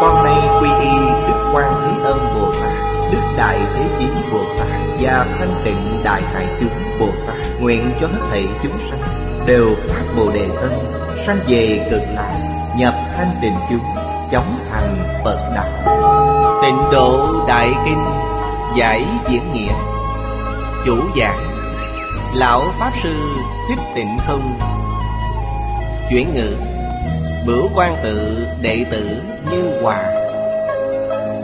con nay quy y Đức Quan Thế Âm Bồ Tát, Đức Đại Thế chín Bồ Tát Và Thanh Tịnh Đại Hải Chúng Bồ Tát Nguyện cho hết thảy chúng sanh Đều phát Bồ Đề thân, Sanh về cực lạc, Nhập thanh tịnh chúng, Chóng thành Phật Đạo. Tịnh độ Đại Kinh, Giải diễn nghĩa. Chủ giảng, Lão Pháp Sư Thích Tịnh Không Chuyển ngữ Bửu quan tự đệ tử Như Hòa,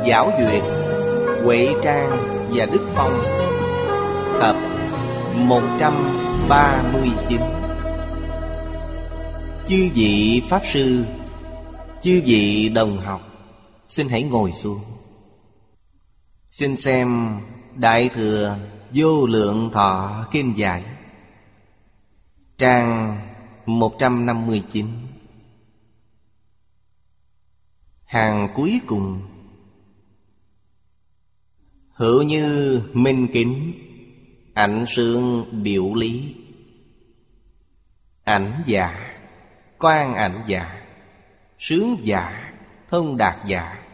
Giáo duyệt, Huệ Trang và Đức Phong. Tập 139 Chư vị Pháp Sư, Chư vị đồng học, Xin hãy ngồi xuống. Xin xem Đại Thừa Vô Lượng Thọ kim Giải, Trang 159 Hàng cuối cùng. Hữu như minh kính, Ảnh sương biểu lý. Ảnh giả Quan ảnh giả Sướng giả Thông đạt giả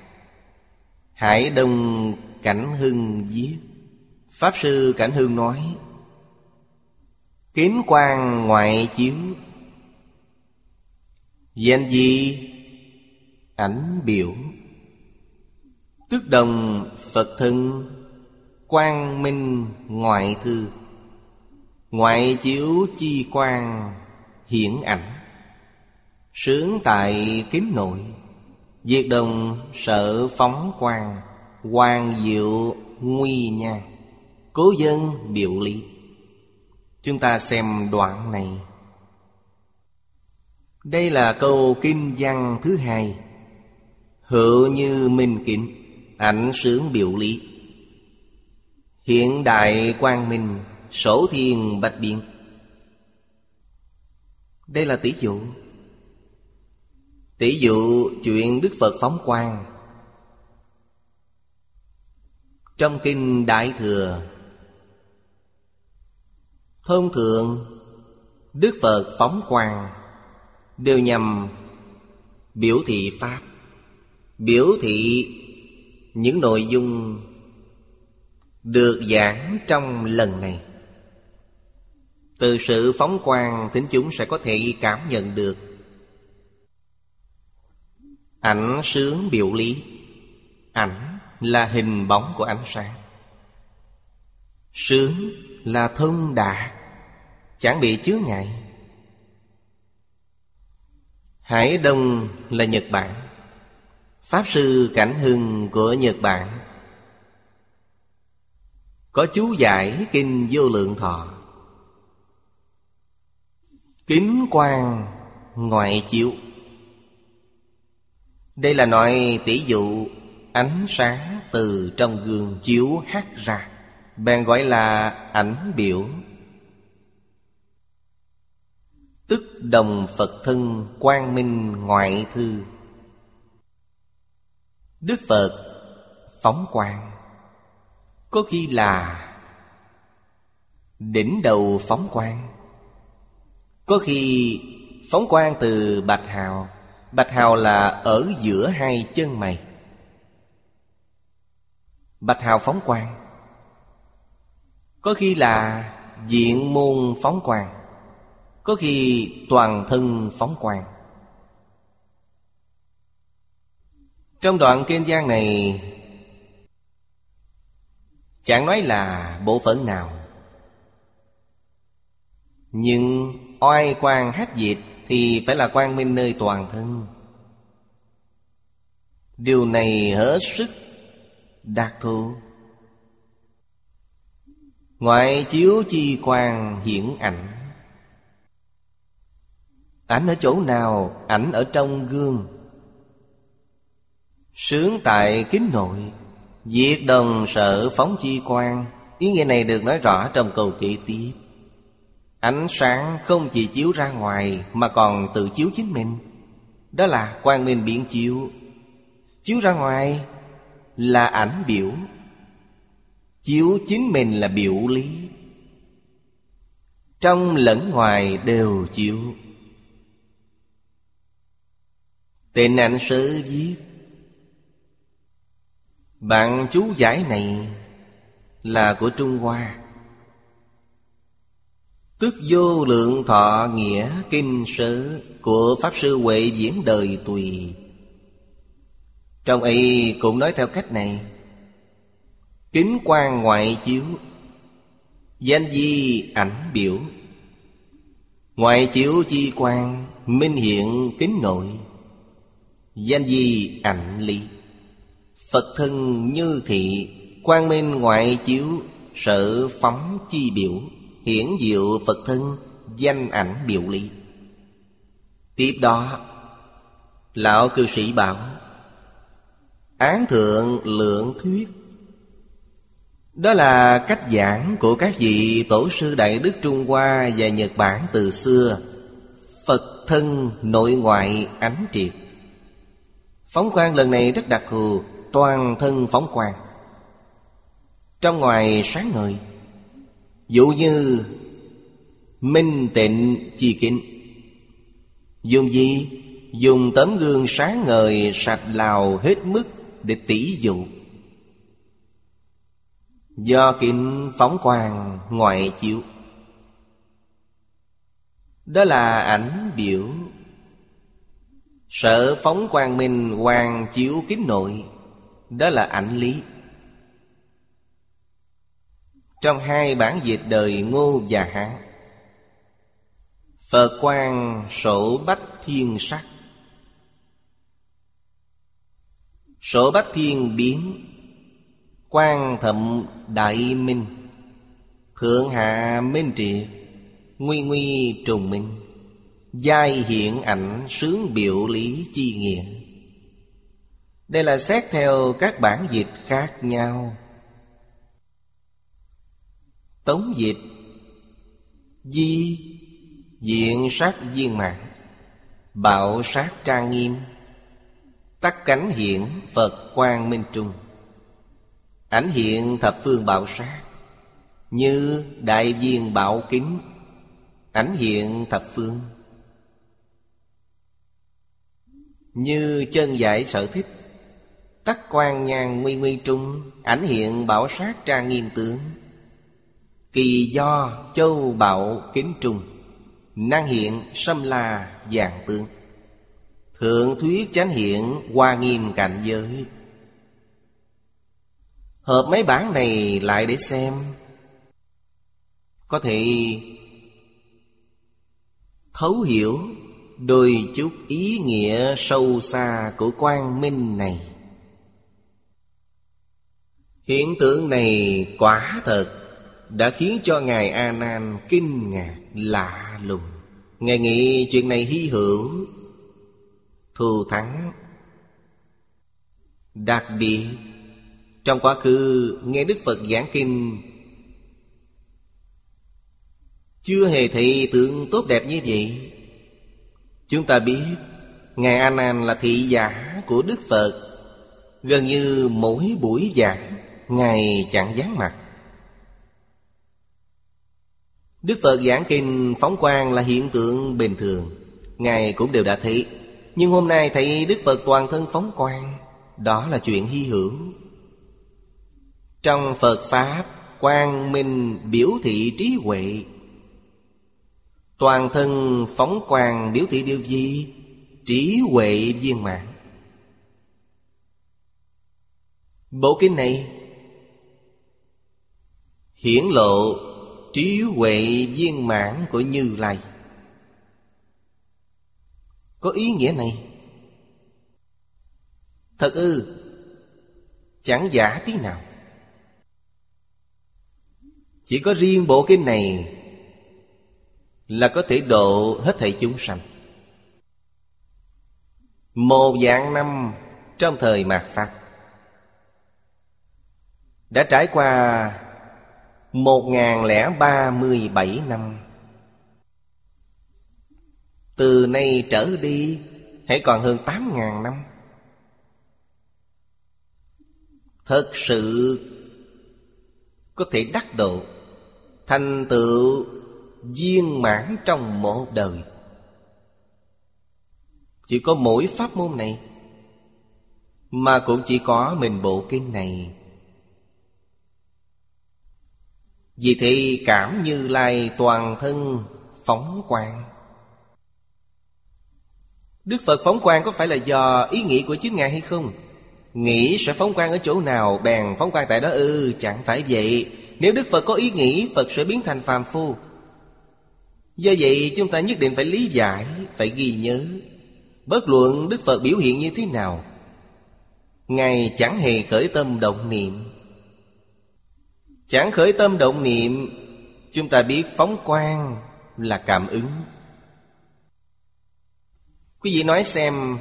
Hải Đông Cảnh Hưng viết, Pháp Sư Cảnh Hưng nói, Kiếm quan ngoại chiếu. Danh gì? Ảnh biểu. Tức đồng Phật thân, Quang minh ngoại thư. Ngoại chiếu chi quang, hiển ảnh. Sướng tại kính nội, Diệt đồng sợ phóng quang Hoàng diệu nguy nha. Cố dân biểu lý. Chúng ta xem đoạn này. Đây là câu kinh văn thứ hai. Hữu như minh kính Ảnh sướng biểu lý. Hiện đại quang minh, Sổ thiên bạch biến Đây là tỷ dụ. Tỷ dụ chuyện Đức Phật phóng quang. Trong kinh Đại Thừa Thông thường Đức Phật phóng quang Đều nhằm biểu thị Pháp. Biểu thị những nội dung được giảng trong lần này. Từ sự phóng quang Tính chúng sẽ có thể cảm nhận được Ảnh sướng biểu lý. Ảnh là hình bóng của ánh sáng. Sướng là thông đạt Chẳng bị chướng ngại. Hải Đông là Nhật Bản. Pháp Sư Cảnh Hưng của Nhật Bản. Có chú giải Kinh Vô Lượng Thọ. Kính quang ngoại chiếu. Đây là loại tỷ dụ ánh sáng từ trong gương chiếu hắt ra, Bèn gọi là ảnh biểu. Tức đồng Phật thân quang minh ngoại thư. Đức Phật phóng quang. Có khi là Đỉnh đầu phóng quang. Có khi phóng quang từ bạch hào. Bạch hào là ở giữa hai chân mày. Bạch hào phóng quang. Có khi là diện môn phóng quang. Có khi toàn thân phóng quang. Trong đoạn kinh giang này, Chẳng nói là bộ phận nào, Nhưng oai quan hát diệt Thì phải là quang minh nơi toàn thân. Điều này hết sức, đặc thù. Ngoại chiếu chi quang hiển ảnh. Ảnh ở chỗ nào? Ảnh ở trong gương. Sướng tại kính nội, Diệt đồng sợ phóng chi quan Ý nghĩa này được nói rõ trong câu kế tiếp. Ánh sáng không chỉ chiếu ra ngoài Mà còn tự chiếu chính mình. Đó là quang minh biến chiếu. Chiếu ra ngoài là ảnh biểu. Chiếu chính mình là biểu lý. Trong lẫn ngoài đều chiếu. Tên ảnh sớ viết bạn chú giải này Là của Trung Hoa. Tức vô lượng thọ nghĩa kinh sớ Của Pháp Sư Huệ diễn đời tùy. Trong ấy cũng nói theo cách này. Kính quan ngoại chiếu, Danh di ảnh biểu. Ngoại chiếu chi quan Minh hiện kính nội, Danh di ảnh lý. Phật thân như thị Quang minh ngoại chiếu, Sở phóng chi biểu, Hiển diệu Phật thân, Danh ảnh biểu lý. Tiếp đó, Lão cư sĩ bảo, Án thượng lượng thuyết. Đó là cách giảng của các vị Tổ sư Đại Đức Trung Hoa và Nhật Bản từ xưa. Phật thân nội ngoại ánh triệt. Phóng quan lần này rất đặc thù. Toàn thân phóng quang. Trong ngoài sáng ngời, Dụ như Minh tịnh chi kính. Dùng gì? Dùng tấm gương sáng ngời sạch lào hết mức để tỷ dụ. Do kính phóng quang ngoại chiếu. Đó là ảnh biểu. Sở phóng quang minh quang chiếu kính nội. Đó là ảnh lý. Trong hai bản dịch đời Ngô và Hán Phật quan sổ bách thiên sắc. Sổ bách thiên biến quan thậm đại minh, Thượng hạ minh triệt Nguy nguy trùng minh, Giai hiện ảnh sướng biểu lý chi nghĩa. Đây là xét theo các bản dịch khác nhau. Tống dịch, Di, Diện sát viên mạng Bạo sát trang nghiêm, Tắc cánh hiện Phật quang minh trung. Ảnh hiện thập phương bạo sát, Như đại viên bạo kính, Ảnh hiện thập phương. Như chân giải sở thích Tắc quan nhàn nguy nguy trung, Ảnh hiện bảo sát tra nghiêm tướng. Kỳ do châu bạo kính trung Năng hiện xâm la dạng tướng. Thượng thuyết chánh hiện hoa nghiêm cảnh giới. Hợp mấy bản này lại để xem. Có thể thấu hiểu đôi chút ý nghĩa sâu xa của quang minh này hiện tượng này quả thật đã khiến cho ngài a nan kinh ngạc lạ lùng. Ngài nghĩ chuyện này hy hữu, thù thắng. Đặc biệt, trong quá khứ, nghe đức phật giảng kinh, chưa hề thấy tượng tốt đẹp như vậy. Chúng ta biết, Ngài A Nan là thị giả của Đức Phật, Gần như mỗi buổi giảng Ngài chẳng dán mặt. Đức Phật giảng kinh phóng quang là hiện tượng bình thường. Ngài cũng đều đã thấy. Nhưng hôm nay thấy Đức Phật toàn thân phóng quang, Đó là chuyện hy hữu. Trong Phật Pháp, Quang minh biểu thị trí huệ. Toàn thân phóng quang biểu thị điều gì? Trí huệ viên mãn. Bộ kinh này Hiển lộ trí huệ viên mãn của Như Lai. Có ý nghĩa này. Thật ư? Chẳng giả tí nào. Chỉ có riêng bộ kinh này là có thể độ hết thảy chúng sanh. Một dạng năm Trong thời mạt Pháp. Đã trải qua một lẻ ba mươi bảy năm. Từ nay trở đi, Hãy còn hơn tám ngàn năm. Thật sự Có thể đắc độ Thành tựu viên mãn trong một đời. Chỉ có mỗi pháp môn này Mà cũng chỉ có mình bộ kinh này. Vì thế cảm như lai toàn thân phóng quang. Đức Phật phóng quang có phải là do ý nghĩ của chính Ngài hay không? Nghĩ sẽ phóng quang ở chỗ nào? Bèn phóng quang tại đó ư? Chẳng phải vậy. Nếu Đức Phật có ý nghĩ, Phật sẽ biến thành phàm phu. Do vậy, chúng ta nhất định phải lý giải, Phải ghi nhớ. Bất luận Đức Phật biểu hiện như thế nào, Ngài chẳng hề khởi tâm động niệm. Chẳng khởi tâm động niệm, Chúng ta biết phóng quang là cảm ứng. Quý vị nói xem,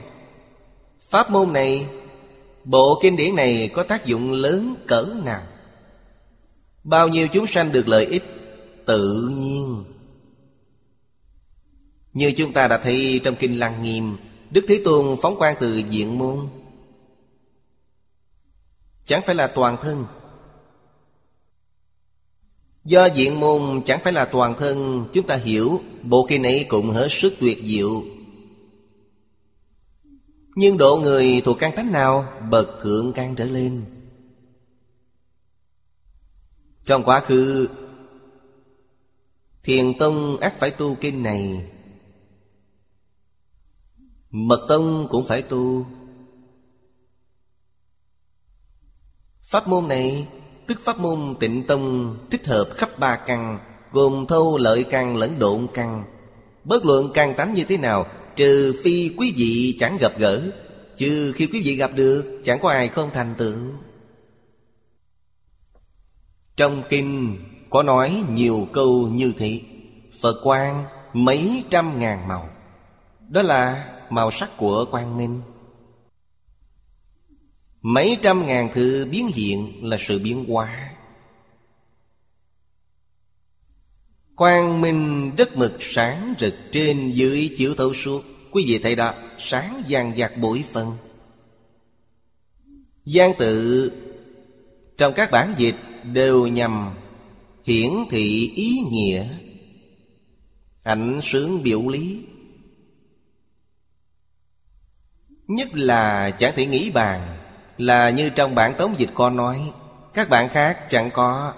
Pháp môn này, Bộ kinh điển này có tác dụng lớn cỡ nào? Bao nhiêu chúng sanh được lợi ích Tự nhiên? Như chúng ta đã thấy trong Kinh Lăng Nghiêm, Đức Thế Tôn phóng quang từ diện môn. Chẳng phải là toàn thân. Do diện môn chẳng phải là toàn thân, Chúng ta hiểu, Bộ kinh ấy cũng hết sức tuyệt diệu. Nhưng độ người thuộc căn tánh nào, Bậc thượng căn trở lên. Trong quá khứ, Thiền Tông ác phải tu kinh này. Mật Tông cũng phải tu. Pháp môn này Tức pháp môn tịnh tông thích hợp khắp ba căn, Gồm thâu, lợi căn lẫn độn căn. Bất luận căn tánh như thế nào, Trừ phi quý vị chẳng gặp gỡ. Chứ khi quý vị gặp được, Chẳng có ai không thành tựu. Trong kinh có nói nhiều câu như thế. Phật quan mấy trăm ngàn màu. Đó là màu sắc của quang minh. Mấy trăm ngàn thứ biến hiện là sự biến hóa. Quang minh đất mực sáng rực trên dưới chiếu thấu suốt. Quý vị thấy đó, Sáng vàng dạt bụi phân. Giang tự Trong các bản dịch đều nhằm Hiển thị ý nghĩa, Ảnh sướng biểu lý. Nhất là chẳng thể nghĩ bàn là như trong bản tóm dịch con nói, Các bạn khác chẳng có.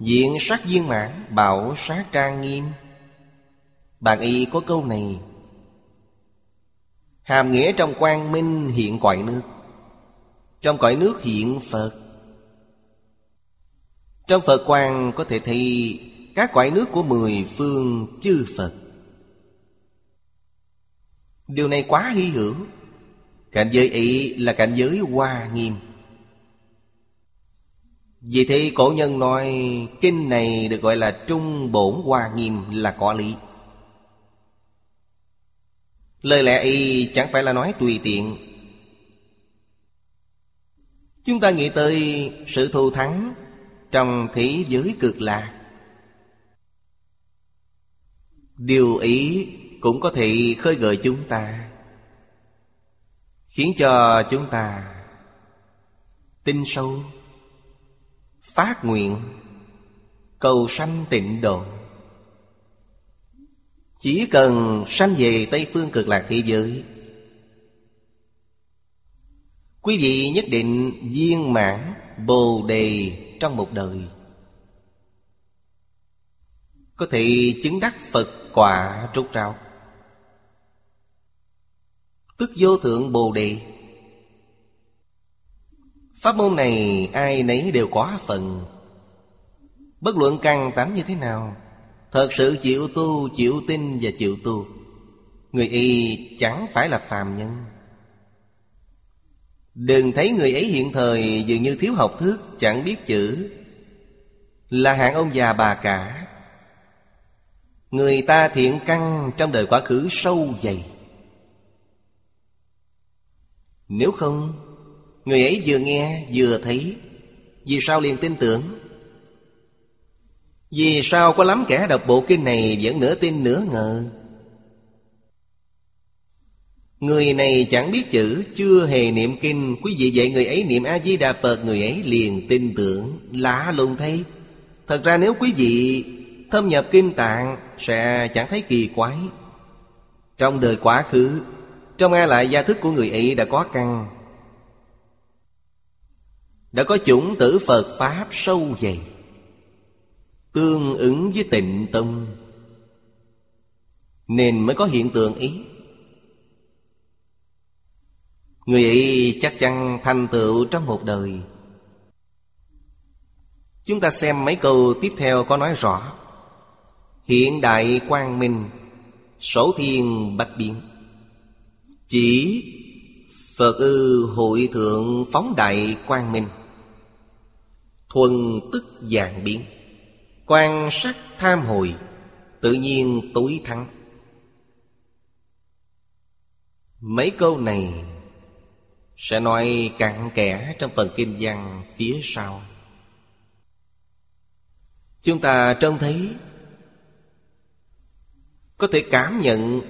Diện sắc viên mãn, Bảo sát trang nghiêm. Bạn y có câu này, Hàm nghĩa trong quang minh hiện cõi nước, Trong cõi nước hiện Phật. Trong Phật quang có thể thấy Các cõi nước của mười phương chư Phật. Điều này quá hy hữu. Cảnh giới ấy là cảnh giới hoa nghiêm. Vì thế cổ nhân nói, Kinh này được gọi là trung bổn hoa nghiêm là có lý. Lời lẽ y chẳng phải là nói tùy tiện. Chúng ta nghĩ tới sự thù thắng Trong thế giới cực lạc. Điều ý cũng có thể khơi gợi chúng ta. Khiến cho chúng ta Tin sâu, Phát nguyện, Cầu sanh tịnh độ. Chỉ cần sanh về Tây Phương cực lạc thế giới, Quý vị nhất định viên mãn Bồ đề trong một đời. Có thể chứng đắc Phật quả trúc ráo Tức vô thượng Bồ đề. Pháp môn này ai nấy đều có phần. Bất luận căn tánh như thế nào Thật sự chịu tu, chịu tin và chịu tu Người y chẳng phải là phàm nhân. Đừng thấy người ấy hiện thời dường như thiếu học thức Chẳng biết chữ Là hạng ông già bà cả. Người ta thiện căn trong đời quá khứ sâu dày. Nếu không, Người ấy vừa nghe, vừa thấy. Vì sao liền tin tưởng? Vì sao có lắm kẻ đọc bộ kinh này Vẫn nửa tin nửa ngờ? Người này chẳng biết chữ, Chưa hề niệm kinh. Quý vị dạy người ấy niệm A-di-đà Phật Người ấy liền tin tưởng. Lạ lùng thấy Thật ra nếu quý vị thâm nhập kinh tạng, Sẽ chẳng thấy kỳ quái. Trong đời quá khứ trong A lại gia thức của người ấy đã có căn? Đã có chủng tử Phật Pháp sâu dày, Tương ứng với tịnh tâm Nên mới có hiện tượng ý Người ấy chắc chắn thành tựu trong một đời. Chúng ta xem mấy câu tiếp theo có nói rõ. Hiện đại quang minh, Sổ thiên bạch biến. Chỉ Phật ư hội thượng phóng đại quang minh. Thuần tức dạng biến. Quan sát tham hồi, Tự nhiên tối thắng. Mấy câu này Sẽ nói cặn kẽ trong phần kinh văn phía sau. Chúng ta trông thấy, Có thể cảm nhận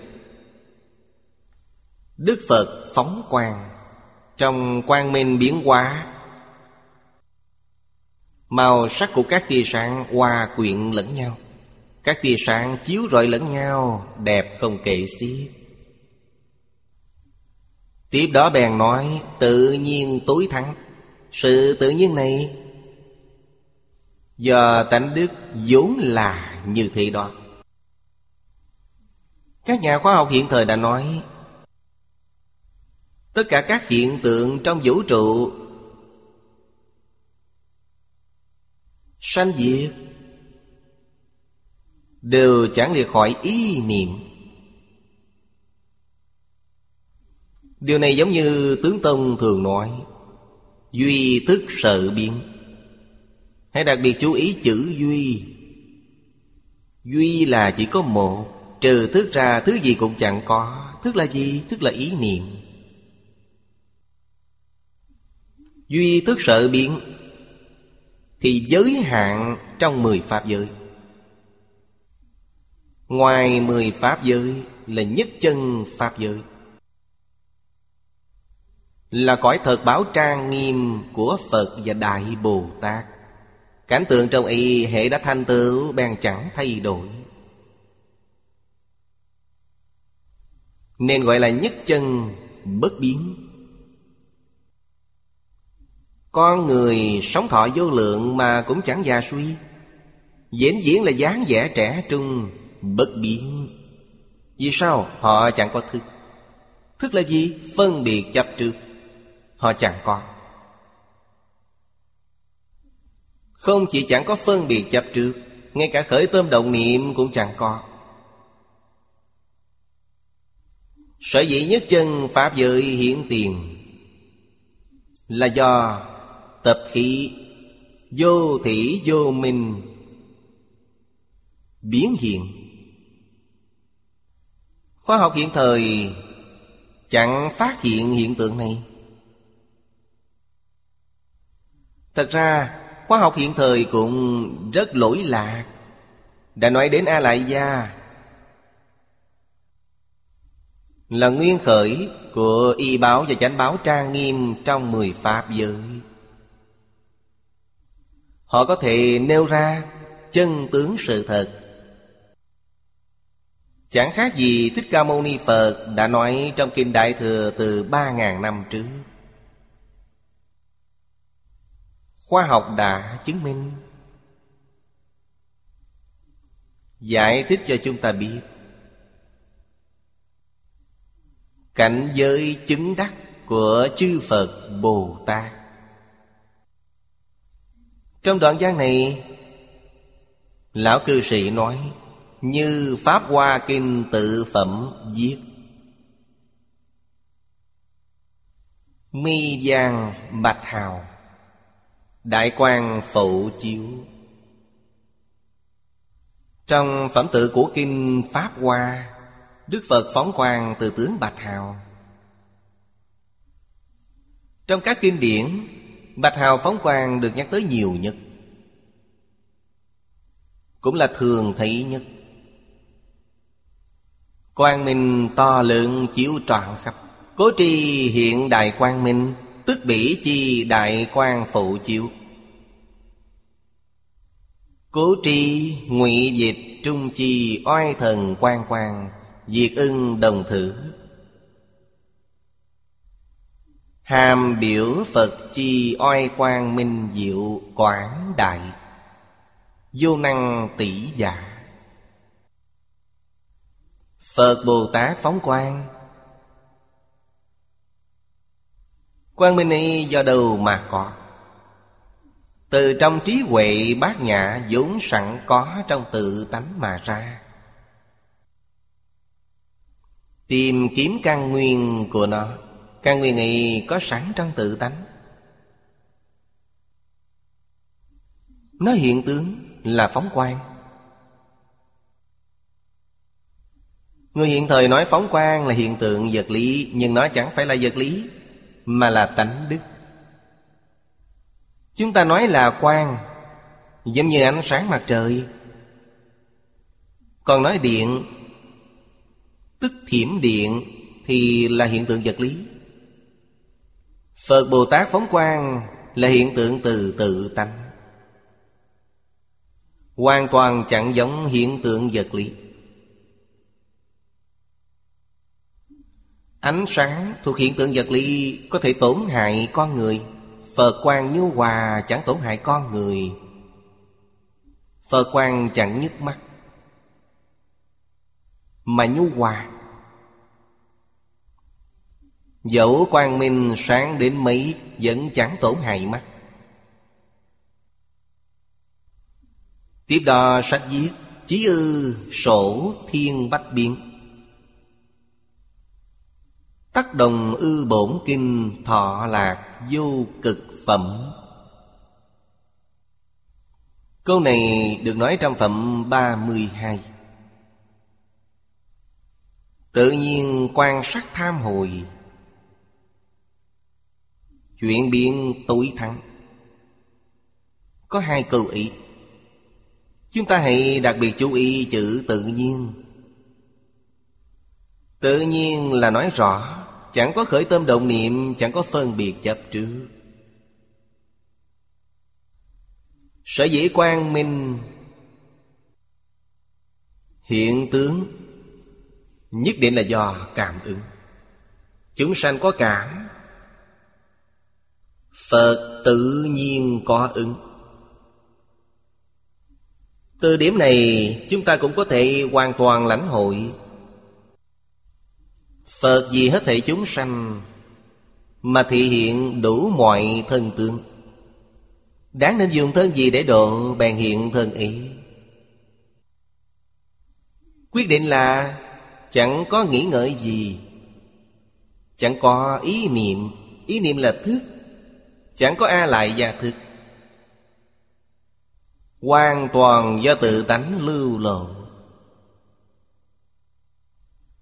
Đức Phật phóng quang. Trong quang minh biến hóa, Màu sắc của các tia sáng hòa quyện lẫn nhau. Các tia sáng chiếu rọi lẫn nhau, Đẹp không kể xiết. Tiếp đó bèn nói, Tự nhiên tối thắng. Sự tự nhiên này, Do tánh đức vốn là như thế đó. Các nhà khoa học hiện thời đã nói Tất cả các hiện tượng trong vũ trụ. Sanh diệt Đều chẳng liệt khỏi ý niệm. Điều này giống như tướng Tông thường nói, Duy thức sợ biến. Hãy đặc biệt chú ý chữ duy. Duy là chỉ có một, Trừ thức ra thứ gì cũng chẳng có, Thức là gì? Thức là ý niệm. Duy tức sợ biến Thì giới hạn trong mười pháp giới. Ngoài mười pháp giới là nhất chân pháp giới. Là cõi thật bảo trang nghiêm của Phật và Đại Bồ Tát. Cảnh tượng trong y hệ đã thanh tựu, bèn chẳng thay đổi. Nên gọi là nhất chân bất biến. Con người sống thọ vô lượng mà cũng chẳng già suy. Diễn diễn là dáng vẻ trẻ trung, Bất biến. Vì sao? Họ chẳng có thức. Thức là gì? Phân biệt chấp trước. Họ chẳng có. Không chỉ chẳng có phân biệt chấp trước, Ngay cả khởi tâm động niệm cũng chẳng có. Sở dĩ nhất chân Pháp giới hiện tiền Là do tập khí, Vô thị vô minh. Biến hiện. Khoa học hiện thời Chẳng phát hiện hiện tượng này. Thật ra, Khoa học hiện thời cũng rất lỗi lạc. Đã nói đến A Lại Gia Là nguyên khởi của y báo và chánh báo trang nghiêm trong mười pháp giới. Họ có thể nêu ra chân tướng sự thật. Chẳng khác gì Thích Ca Mâu Ni Phật đã nói trong Kinh Đại Thừa từ ba ngàn năm trước. Khoa học đã chứng minh. Giải thích cho chúng ta biết. Cảnh giới chứng đắc của chư phật bồ tát trong đoạn văn này, lão cư sĩ nói, như pháp hoa kinh tự phẩm viết, mi giang bạch hào, Đại quang phụ chiếu. Trong phẩm tự của Kinh Pháp Hoa, Đức Phật phóng quang từ tướng Bạch Hào. Trong các kinh điển Bạch hào phóng quang được nhắc tới nhiều nhất, Cũng là thường thấy nhất. Quang minh to lượng chiếu trọn khắp, Cố tri hiện đại quang minh Tức bỉ chi đại quang phụ chiếu. Cố tri ngụy dịch trung chi oai thần quan quan Diệt ưng đồng thử. Hàm biểu Phật chi oai quang minh diệu quảng đại. Vô năng tỷ giả Phật Bồ Tát phóng quang. Quang minh ấy do đâu mà có? Từ trong trí huệ bát nhã vốn sẵn có trong tự tánh mà ra. Tìm kiếm căn nguyên của nó. Căn nguyên này có sẵn trong tự tánh. Nó hiện tướng là phóng quang. Người hiện thời nói phóng quang là hiện tượng vật lý, Nhưng nó chẳng phải là vật lý, Mà là tánh đức. Chúng ta nói là quang, Giống như ánh sáng mặt trời. Còn nói điện, Tức thiểm điện, Thì là hiện tượng vật lý. Phật Bồ Tát phóng quang Là hiện tượng từ tự tánh. Hoàn toàn chẳng giống hiện tượng vật lý. Ánh sáng thuộc hiện tượng vật lý Có thể tổn hại con người. Phật quan nhu hòa chẳng tổn hại con người. Phật quan chẳng nhức mắt. Mà nhu hòa Dẫu quang minh sáng đến mấy, Vẫn chẳng tổn hại mắt. Tiếp đó sách viết, Chí ư sổ thiên bách biến. Tắc đồng ư bổn kinh thọ lạc vô cực phẩm. Câu này được nói trong phẩm 32 Tự nhiên quan sát tham hồi Chuyện biến tối thắng. Có hai câu ý. Chúng ta hãy đặc biệt chú ý chữ tự nhiên. Tự nhiên là nói rõ, Chẳng có khởi tâm động niệm, Chẳng có phân biệt chấp trước. Sở dĩ quang minh Hiện tướng, Nhất định là do cảm ứng. Chúng sanh có cảm Phật tự nhiên có ứng. Từ điểm này, chúng ta cũng có thể hoàn toàn lãnh hội. Phật vì hết thể chúng sanh Mà thị hiện đủ mọi thân tướng Đáng nên dùng thân gì để độ bèn hiện thân ý? Quyết định là chẳng có nghĩ ngợi gì, Chẳng có ý niệm. Ý niệm là thức Chẳng có a lại gia thực. Hoàn toàn do tự tánh lưu lộ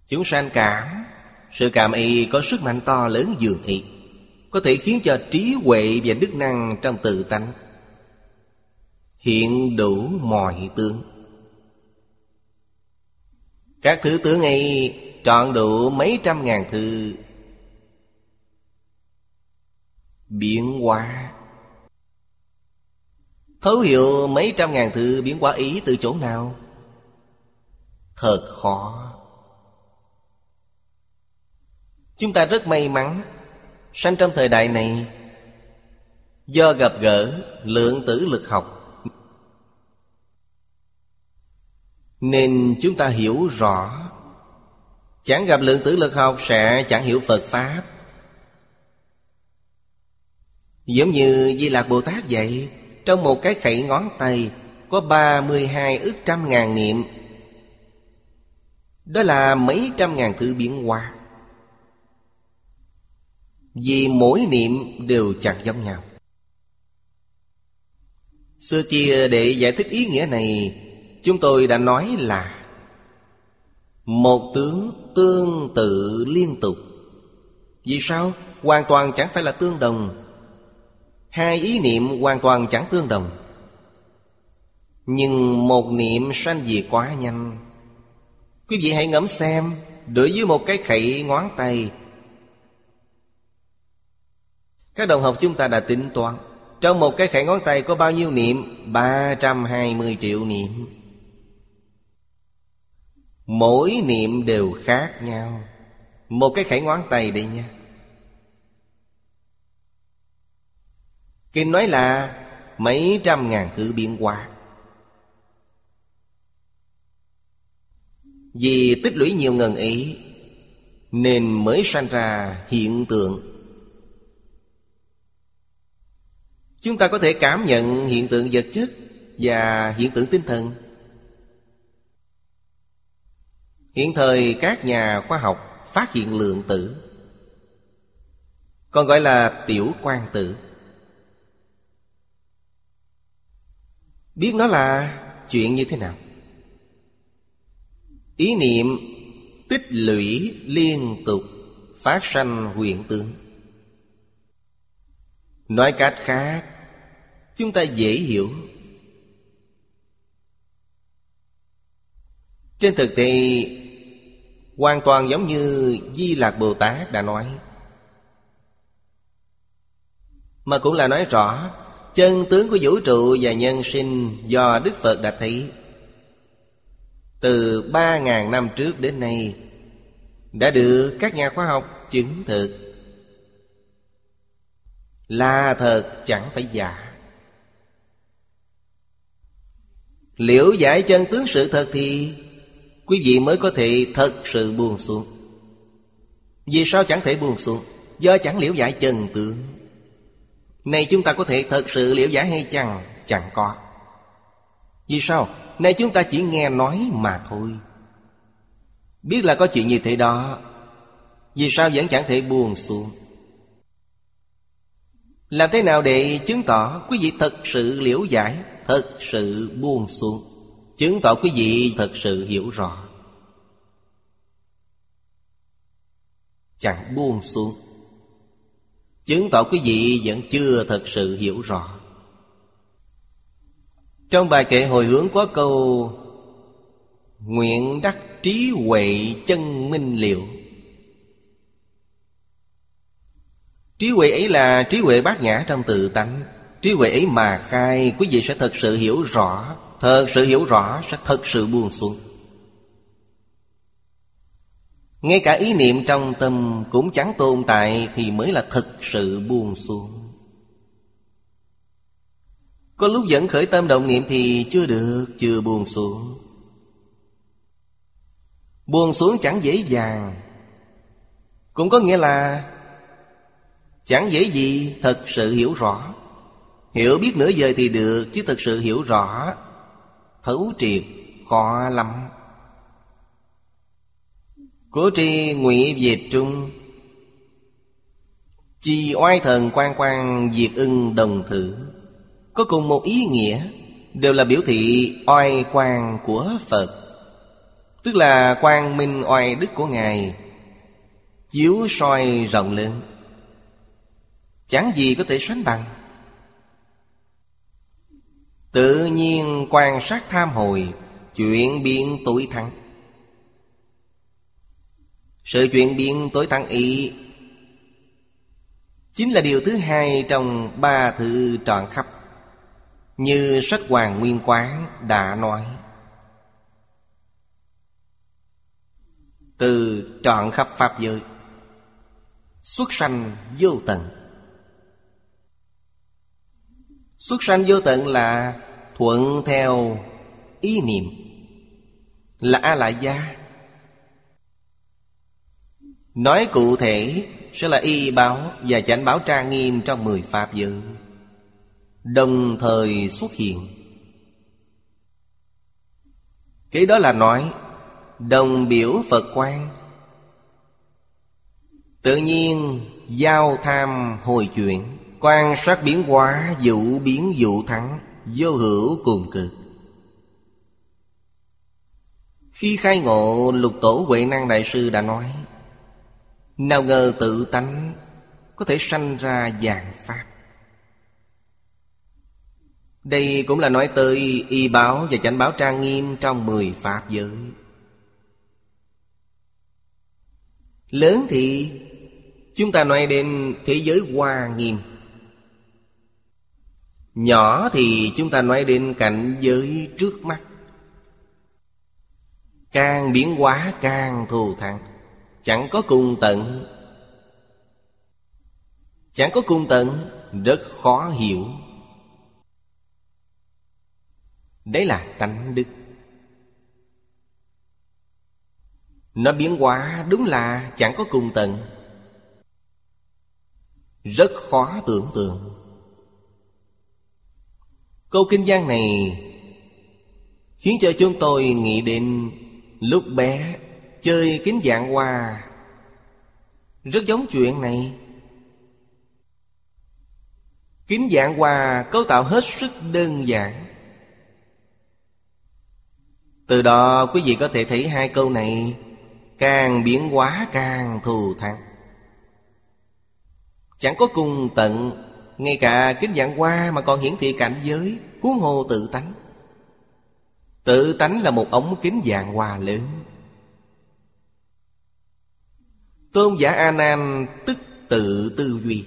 Chúng sanh cảm, Sự cảm y có sức mạnh to lớn dường y Có thể khiến cho trí huệ và đức năng trong tự tánh Hiện đủ mọi tướng. Các thứ tướng ấy trọn đủ mấy trăm ngàn thứ Biến hóa. Thấu hiểu mấy trăm ngàn thứ biến hóa ý từ chỗ nào? Thật khó. Chúng ta rất may mắn Sanh trong thời đại này. Do gặp gỡ lượng tử lực học, Nên chúng ta hiểu rõ. Chẳng gặp lượng tử lực học sẽ chẳng hiểu Phật Pháp. Giống như Di Lạc Bồ Tát vậy, Trong một cái khẩy ngón tay Có ba mươi hai ức trăm ngàn niệm. Đó là mấy trăm ngàn thứ biến hóa. Vì mỗi niệm đều chẳng giống nhau. Xưa kia để giải thích ý nghĩa này, Chúng tôi đã nói là Một tướng tương tự liên tục. Vì sao? Hoàn toàn chẳng phải là tương đồng. Hai ý niệm hoàn toàn chẳng tương đồng. Nhưng một niệm sanh diệt quá nhanh. Quý vị hãy ngẫm xem, Đối với một cái khẩy ngón tay. Các đồng học chúng ta đã tính toán, Trong một cái khẩy ngón tay có bao nhiêu niệm? 320 triệu niệm. Mỗi niệm đều khác nhau. Một cái khẩy ngón tay đây nha. Kinh nói là mấy trăm ngàn thứ biến hóa. Vì tích lũy nhiều ngần ấy, Nên mới sanh ra hiện tượng. Chúng ta có thể cảm nhận hiện tượng vật chất Và hiện tượng tinh thần. Hiện thời các nhà khoa học phát hiện lượng tử, Còn gọi là tiểu quan tử. Biết nó là chuyện như thế nào? Ý niệm tích lũy liên tục Phát sanh huyện tướng. Nói cách khác, Chúng ta dễ hiểu. Trên thực tế, Hoàn toàn giống như Di Lạc Bồ Tát đã nói. Mà cũng là nói rõ Chân tướng của vũ trụ và nhân sinh Do Đức Phật đã thấy. Từ ba ngàn năm trước đến nay, Đã được các nhà khoa học chứng thực. Là thật chẳng phải giả. Liễu giải chân tướng sự thật thì Quý vị mới có thể thật sự buông xuống? Vì sao chẳng thể buông xuống? Do chẳng liễu giải chân tướng? Này chúng ta có thể thật sự liễu giải hay chăng? Chẳng có. Vì sao? Này chúng ta chỉ nghe nói mà thôi. Biết là có chuyện như thế đó. Vì sao vẫn chẳng thể buồn xuống? Làm thế nào để chứng tỏ Quý vị thật sự liễu giải, Thật sự buông xuống? Chứng tỏ quý vị thật sự hiểu rõ. Chẳng buông xuống. Chứng tỏ quý vị vẫn chưa thật sự hiểu rõ. Trong bài kệ hồi hướng có câu, Nguyện đắc trí huệ chân minh liệu. Trí huệ ấy là trí huệ bát nhã trong tự tánh. Trí huệ ấy mà khai, Quý vị sẽ thật sự hiểu rõ, Thật sự hiểu rõ sẽ thật sự buông xuống. Ngay cả ý niệm trong tâm cũng chẳng tồn tại Thì mới là thực sự buông xuống. Có lúc vẫn khởi tâm động niệm thì chưa được, Chưa buông xuống. Buông xuống chẳng dễ dàng. Cũng có nghĩa là Chẳng dễ gì thật sự hiểu rõ. Hiểu biết nửa giờ thì được, Chứ thật sự hiểu rõ, Thấu triệt, khó lắm. Cố tri ngụy Việt Trung. Chi oai thần quan quan diệt ưng đồng thử. Có cùng một ý nghĩa, Đều là biểu thị oai quan của Phật. Tức là quang minh oai đức của Ngài, Chiếu soi rộng lên Chẳng gì có thể sánh bằng. Tự nhiên quan sát tham hồi Chuyện biến tuổi thắng. Sự chuyện biến tối thắng ý. Chính là điều thứ hai trong ba thư trọn khắp, Như sách Hoàng Nguyên Quán đã nói. Từ trọn khắp Pháp giới, Xuất sanh vô tận. Xuất sanh vô tận là thuận theo ý niệm, Là A Lại Gia Nói cụ thể, sẽ là y báo và chánh báo trang nghiêm trong mười pháp giới. Đồng thời xuất hiện. Cái đó là nói, Đồng biểu Phật quan Tự nhiên, giao tham hồi chuyển Quan sát biến hóa, dụ biến dụ thắng, Vô hữu cùng cực. Khi khai ngộ lục tổ Huệ Năng Đại Sư đã nói nào ngờ tự tánh Có thể sanh ra dạng Pháp. Đây cũng là nói tới y báo và chánh báo trang nghiêm trong mười Pháp giới. Lớn thì chúng ta nói đến thế giới hoa nghiêm. Nhỏ thì chúng ta nói đến cảnh giới trước mắt. Càng biến hóa càng thù thắng. Chẳng có cùng tận. Chẳng có cùng tận, Rất khó hiểu. Đấy là tánh đức. Nó biến hóa đúng là chẳng có cùng tận. Rất khó tưởng tượng. Câu kinh văn này Khiến cho chúng tôi nghĩ đến Lúc bé Chơi kính dạng hoa. Rất giống chuyện này. Kính dạng hoa cấu tạo hết sức đơn giản. Từ đó, quý vị có thể thấy hai câu này Càng biến hóa càng thù thắng. Chẳng có cùng tận, Ngay cả kính dạng hoa mà còn hiển thị cảnh giới, Huống hồ tự tánh. Tự tánh là một ống kính dạng hoa lớn. Tôn giả A Nan tức tự tư duy.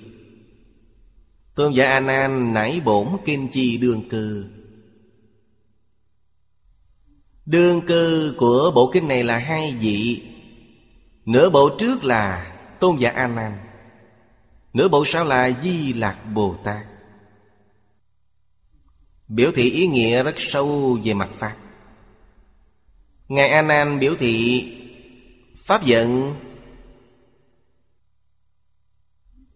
Tôn giả A Nan nảy bổn kinh chi đương cư. Đương cư của bộ kinh này là hai vị. Nửa bộ trước là Tôn giả A Nan Nửa bộ sau là Di Lạc Bồ Tát. Biểu thị ý nghĩa rất sâu về mặt Pháp. Ngài A Nan biểu thị, Pháp giận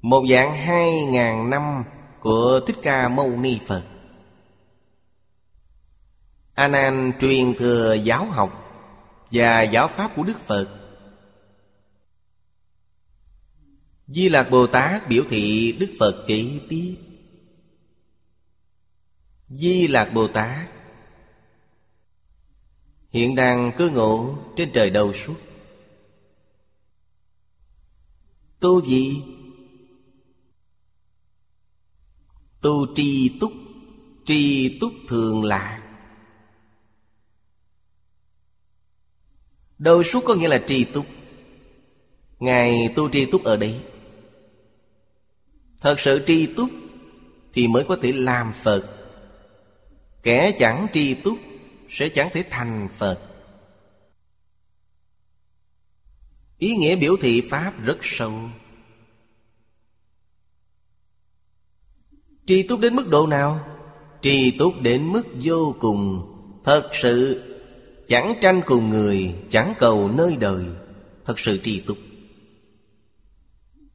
Một dạng hai ngàn năm của Thích Ca Mâu Ni Phật. A Nan truyền thừa giáo học và giáo pháp của Đức Phật. Di Lạc Bồ Tát biểu thị Đức Phật kỹ tiếp. Di Lạc Bồ Tát Hiện đang cư ngụ trên trời đầu suốt. Tu gì? Tu tri túc Tri túc thường lạc Đầu suốt có nghĩa là tri túc? Ngài tu tri túc ở đây Thật sự tri túc Thì mới có thể làm Phật. Kẻ chẳng tri túc Sẽ chẳng thể thành Phật. Ý nghĩa biểu thị Pháp rất sâu. Tri túc đến mức độ nào? Tri túc đến mức vô cùng. Thật sự, Chẳng tranh cùng người, Chẳng cầu nơi đời. Thật sự tri túc.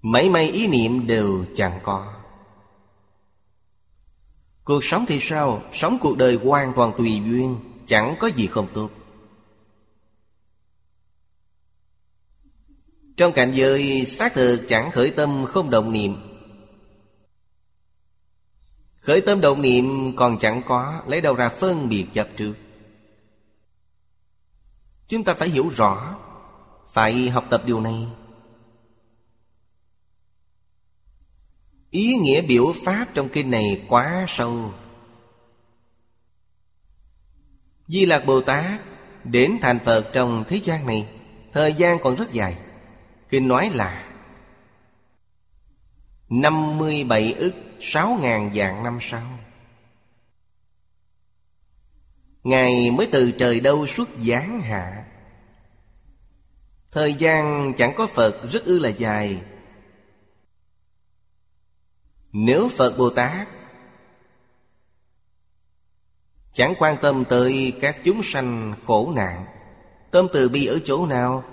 Mấy may ý niệm đều chẳng có. Cuộc sống thì sao? Sống cuộc đời hoàn toàn tùy duyên, Chẳng có gì không tốt. Trong cảnh giới xác thực chẳng khởi tâm không động niệm Khởi tâm động niệm còn chẳng có, Lấy đâu ra phân biệt chấp trước. Chúng ta phải hiểu rõ, Phải học tập điều này. Ý nghĩa biểu pháp trong kinh này quá sâu. Di Lạc Bồ Tát Đến thành Phật trong thế gian này, Thời gian còn rất dài. Kinh nói là 57 ức 6 ngàn vạn năm sau. Ngài mới từ trời đâu xuất giáng hạ. Thời gian chẳng có Phật, rất ư là dài. Nếu Phật Bồ Tát Chẳng quan tâm tới các chúng sanh khổ nạn, Tâm từ bi ở chỗ nào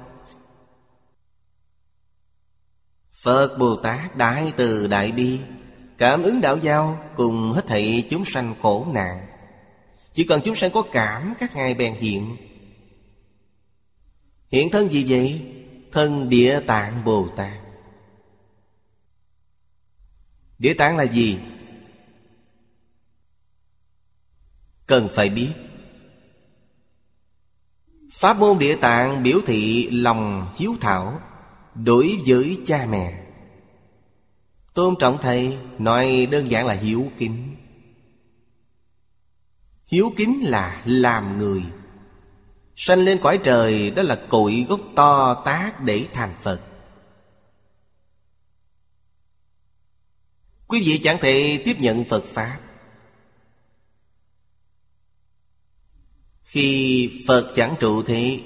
Phật Bồ Tát Đại Từ Đại Bi, Cảm ứng đạo giao cùng hết thảy chúng sanh khổ nạn. Chỉ cần chúng sanh có cảm, các ngài bèn hiện. Hiện thân gì vậy? Thân địa tạng Bồ Tát. Địa tạng là gì? Cần phải biết. Pháp môn địa tạng biểu thị lòng hiếu thảo. Đối với cha mẹ. Tôn trọng thầy Nói đơn giản là hiếu kính. Hiếu kính là làm người. Sanh lên cõi trời, Đó là cội gốc to tác để thành Phật. Quý vị chẳng thể tiếp nhận Phật Pháp. Khi Phật chẳng trụ thế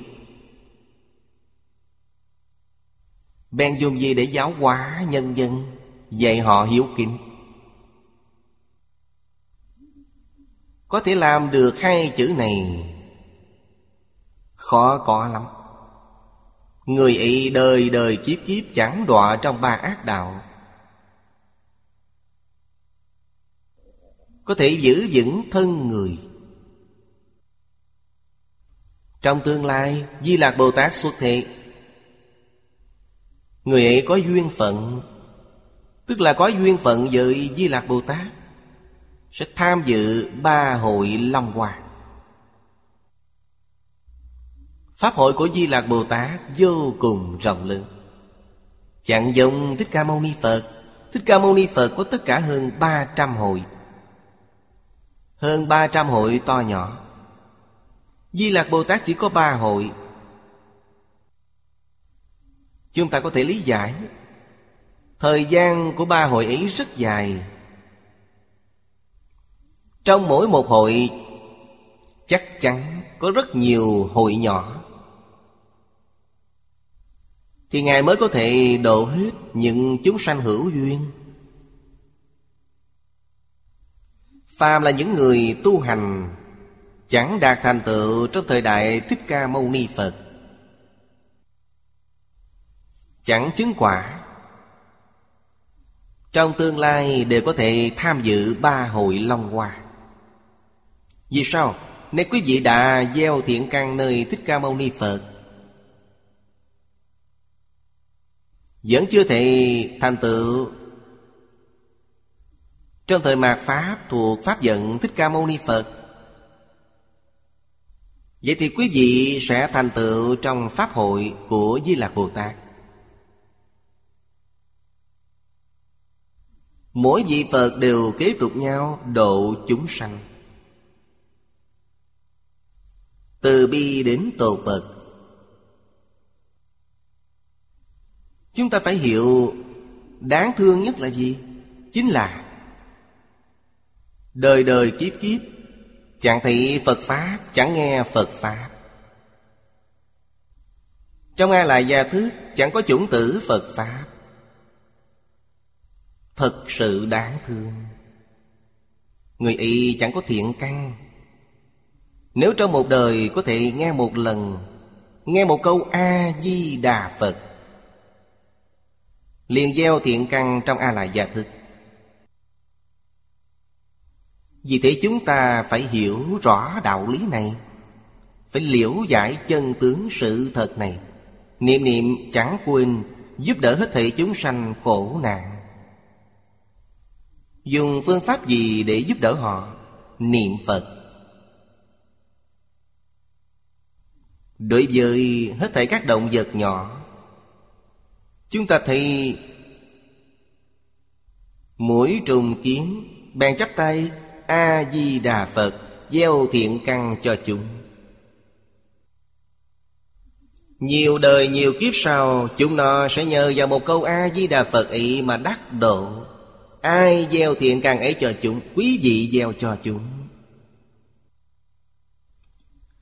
Bèn dùng gì để giáo hóa nhân dân? Dạy họ hiếu kính. Có thể làm được hai chữ này, Khó có lắm. Người ấy đời đời kiếp kiếp chẳng đọa trong ba ác đạo. Có thể giữ vững thân người. Trong tương lai, Di Lạc Bồ Tát xuất thế Người ấy có duyên phận, Tức là có duyên phận với Di Lạc Bồ Tát, Sẽ tham dự ba hội Long Hoa. Pháp hội của Di Lạc Bồ Tát vô cùng rộng lớn. Chẳng giống Thích Ca Mâu Ni Phật, Thích Ca Mâu Ni Phật có tất cả hơn 300 hội. Hơn 300 hội to nhỏ. Di Lạc Bồ Tát chỉ có ba hội Chúng ta có thể lý giải. Thời gian của ba hội ấy rất dài. Trong mỗi một hội, Chắc chắn có rất nhiều hội nhỏ. Thì Ngài mới có thể độ hết những chúng sanh hữu duyên. Phàm là những người tu hành, Chẳng đạt thành tựu trong thời đại Thích Ca Mâu Ni Phật. Chẳng chứng quả. Trong tương lai đều có thể tham dự ba hội Long Hoa. Vì sao? Nếu quý vị đã gieo thiện căn nơi Thích Ca Mâu Ni Phật, Vẫn chưa thể thành tựu. Trong thời mạt Pháp thuộc Pháp giận Thích Ca Mâu Ni Phật, Vậy thì quý vị sẽ thành tựu trong Pháp hội của Di Lạc Bồ Tát. Mỗi vị Phật đều kế tục nhau độ chúng sanh. Từ bi đến tột bậc. Chúng ta phải hiểu Đáng thương nhất là gì? Chính là Đời đời kiếp kiếp, Chẳng thị Phật Pháp, Chẳng nghe Phật Pháp. Trong ai lại gia thức, Chẳng có chủng tử Phật Pháp. Thật sự đáng thương. Người y chẳng có thiện căn. Nếu trong một đời có thể nghe một lần, Nghe một câu A-di-đà Phật, liền gieo thiện căn trong a la gia thức Vì thế chúng ta phải hiểu rõ đạo lý này, Phải liễu giải chân tướng sự thật này. Niệm niệm chẳng quên, Giúp đỡ hết thảy chúng sanh khổ nạn. Dùng phương pháp gì để giúp đỡ họ? Niệm Phật. Đối với hết thảy các động vật nhỏ, Chúng ta thấy Mũi trùng kiến Bèn chắp tay, A-di-đà Phật, Gieo thiện căn cho chúng. Nhiều đời, nhiều kiếp sau, Chúng nó sẽ nhờ vào một câu A-di-đà Phật ấy mà đắc độ. Ai gieo thiện căn ấy cho chúng, Quý vị gieo cho chúng.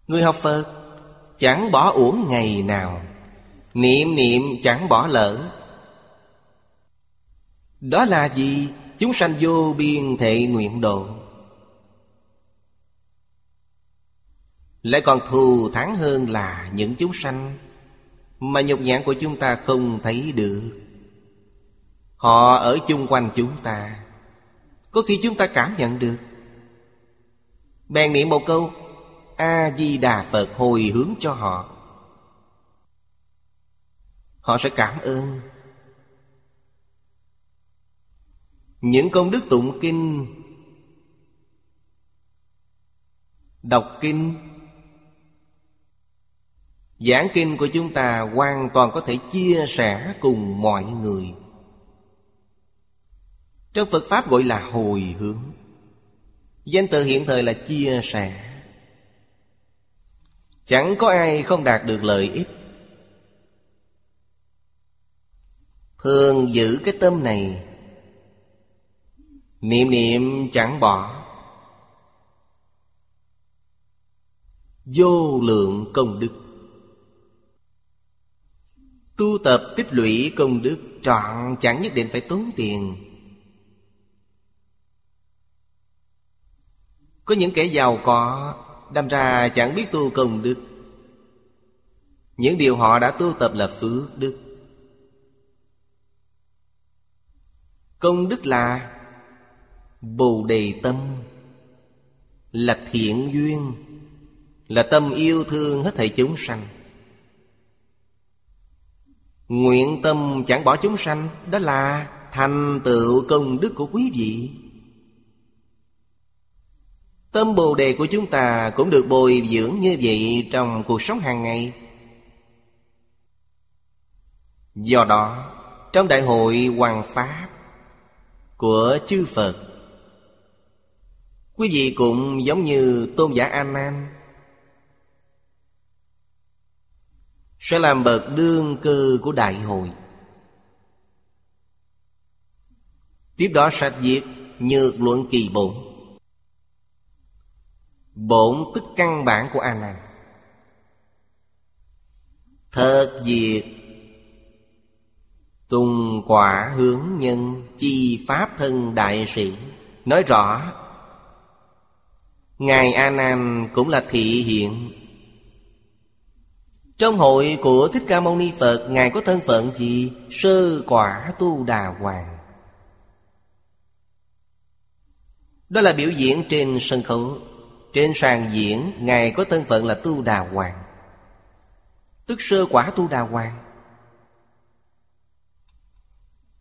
Người học Phật, Chẳng bỏ uổng ngày nào. Niệm niệm chẳng bỏ lỡ. Đó là gì? Chúng sanh vô biên thệ nguyện độ. Lại còn thù thắng hơn là những chúng sanh Mà nhục nhãn của chúng ta không thấy được. Họ ở chung quanh chúng ta. Có khi chúng ta cảm nhận được. Bèn niệm một câu, A-di-đà Phật hồi hướng cho họ. Họ sẽ cảm ơn. Những công đức tụng kinh, Đọc kinh, Giảng kinh của chúng ta hoàn toàn có thể chia sẻ cùng mọi người. Trong Phật Pháp gọi là hồi hướng. Danh từ hiện thời là chia sẻ. Chẳng có ai không đạt được lợi ích. Thường giữ cái tâm này, Niệm niệm chẳng bỏ. Vô lượng công đức. Tu tập tích lũy công đức, Trọn chẳng nhất định phải tốn tiền. Có những kẻ giàu có, Đâm ra chẳng biết tu công đức. Những điều họ đã tu tập là phước đức. Công đức là Bồ đề tâm, Là thiện duyên, Là tâm yêu thương hết thảy chúng sanh. Nguyện tâm chẳng bỏ chúng sanh, Đó là thành tựu công đức của quý vị. Tâm Bồ Đề của chúng ta cũng được bồi dưỡng như vậy trong cuộc sống hàng ngày. Do đó, trong đại hội Hoàng Pháp của chư Phật, quý vị cũng giống như tôn giả A Nan sẽ làm bậc đương cư của đại hội. Tiếp đó sạch diệt Nhược luận kỳ bổn Bổn tức căn bản của A Nan. Thật diệt, Tùng quả hướng nhân, Chi pháp thân đại sĩ Nói rõ, Ngài A Nan cũng là thị hiện Trong hội của Thích Ca Mâu Ni Phật, Ngài có thân phận gì? Sơ quả tu đà hoàng Đó là biểu diễn trên sân khấu trên sàn diễn, Ngài có thân phận là Tu Đà Hoàng. Tức sơ quả Tu Đà Hoàng.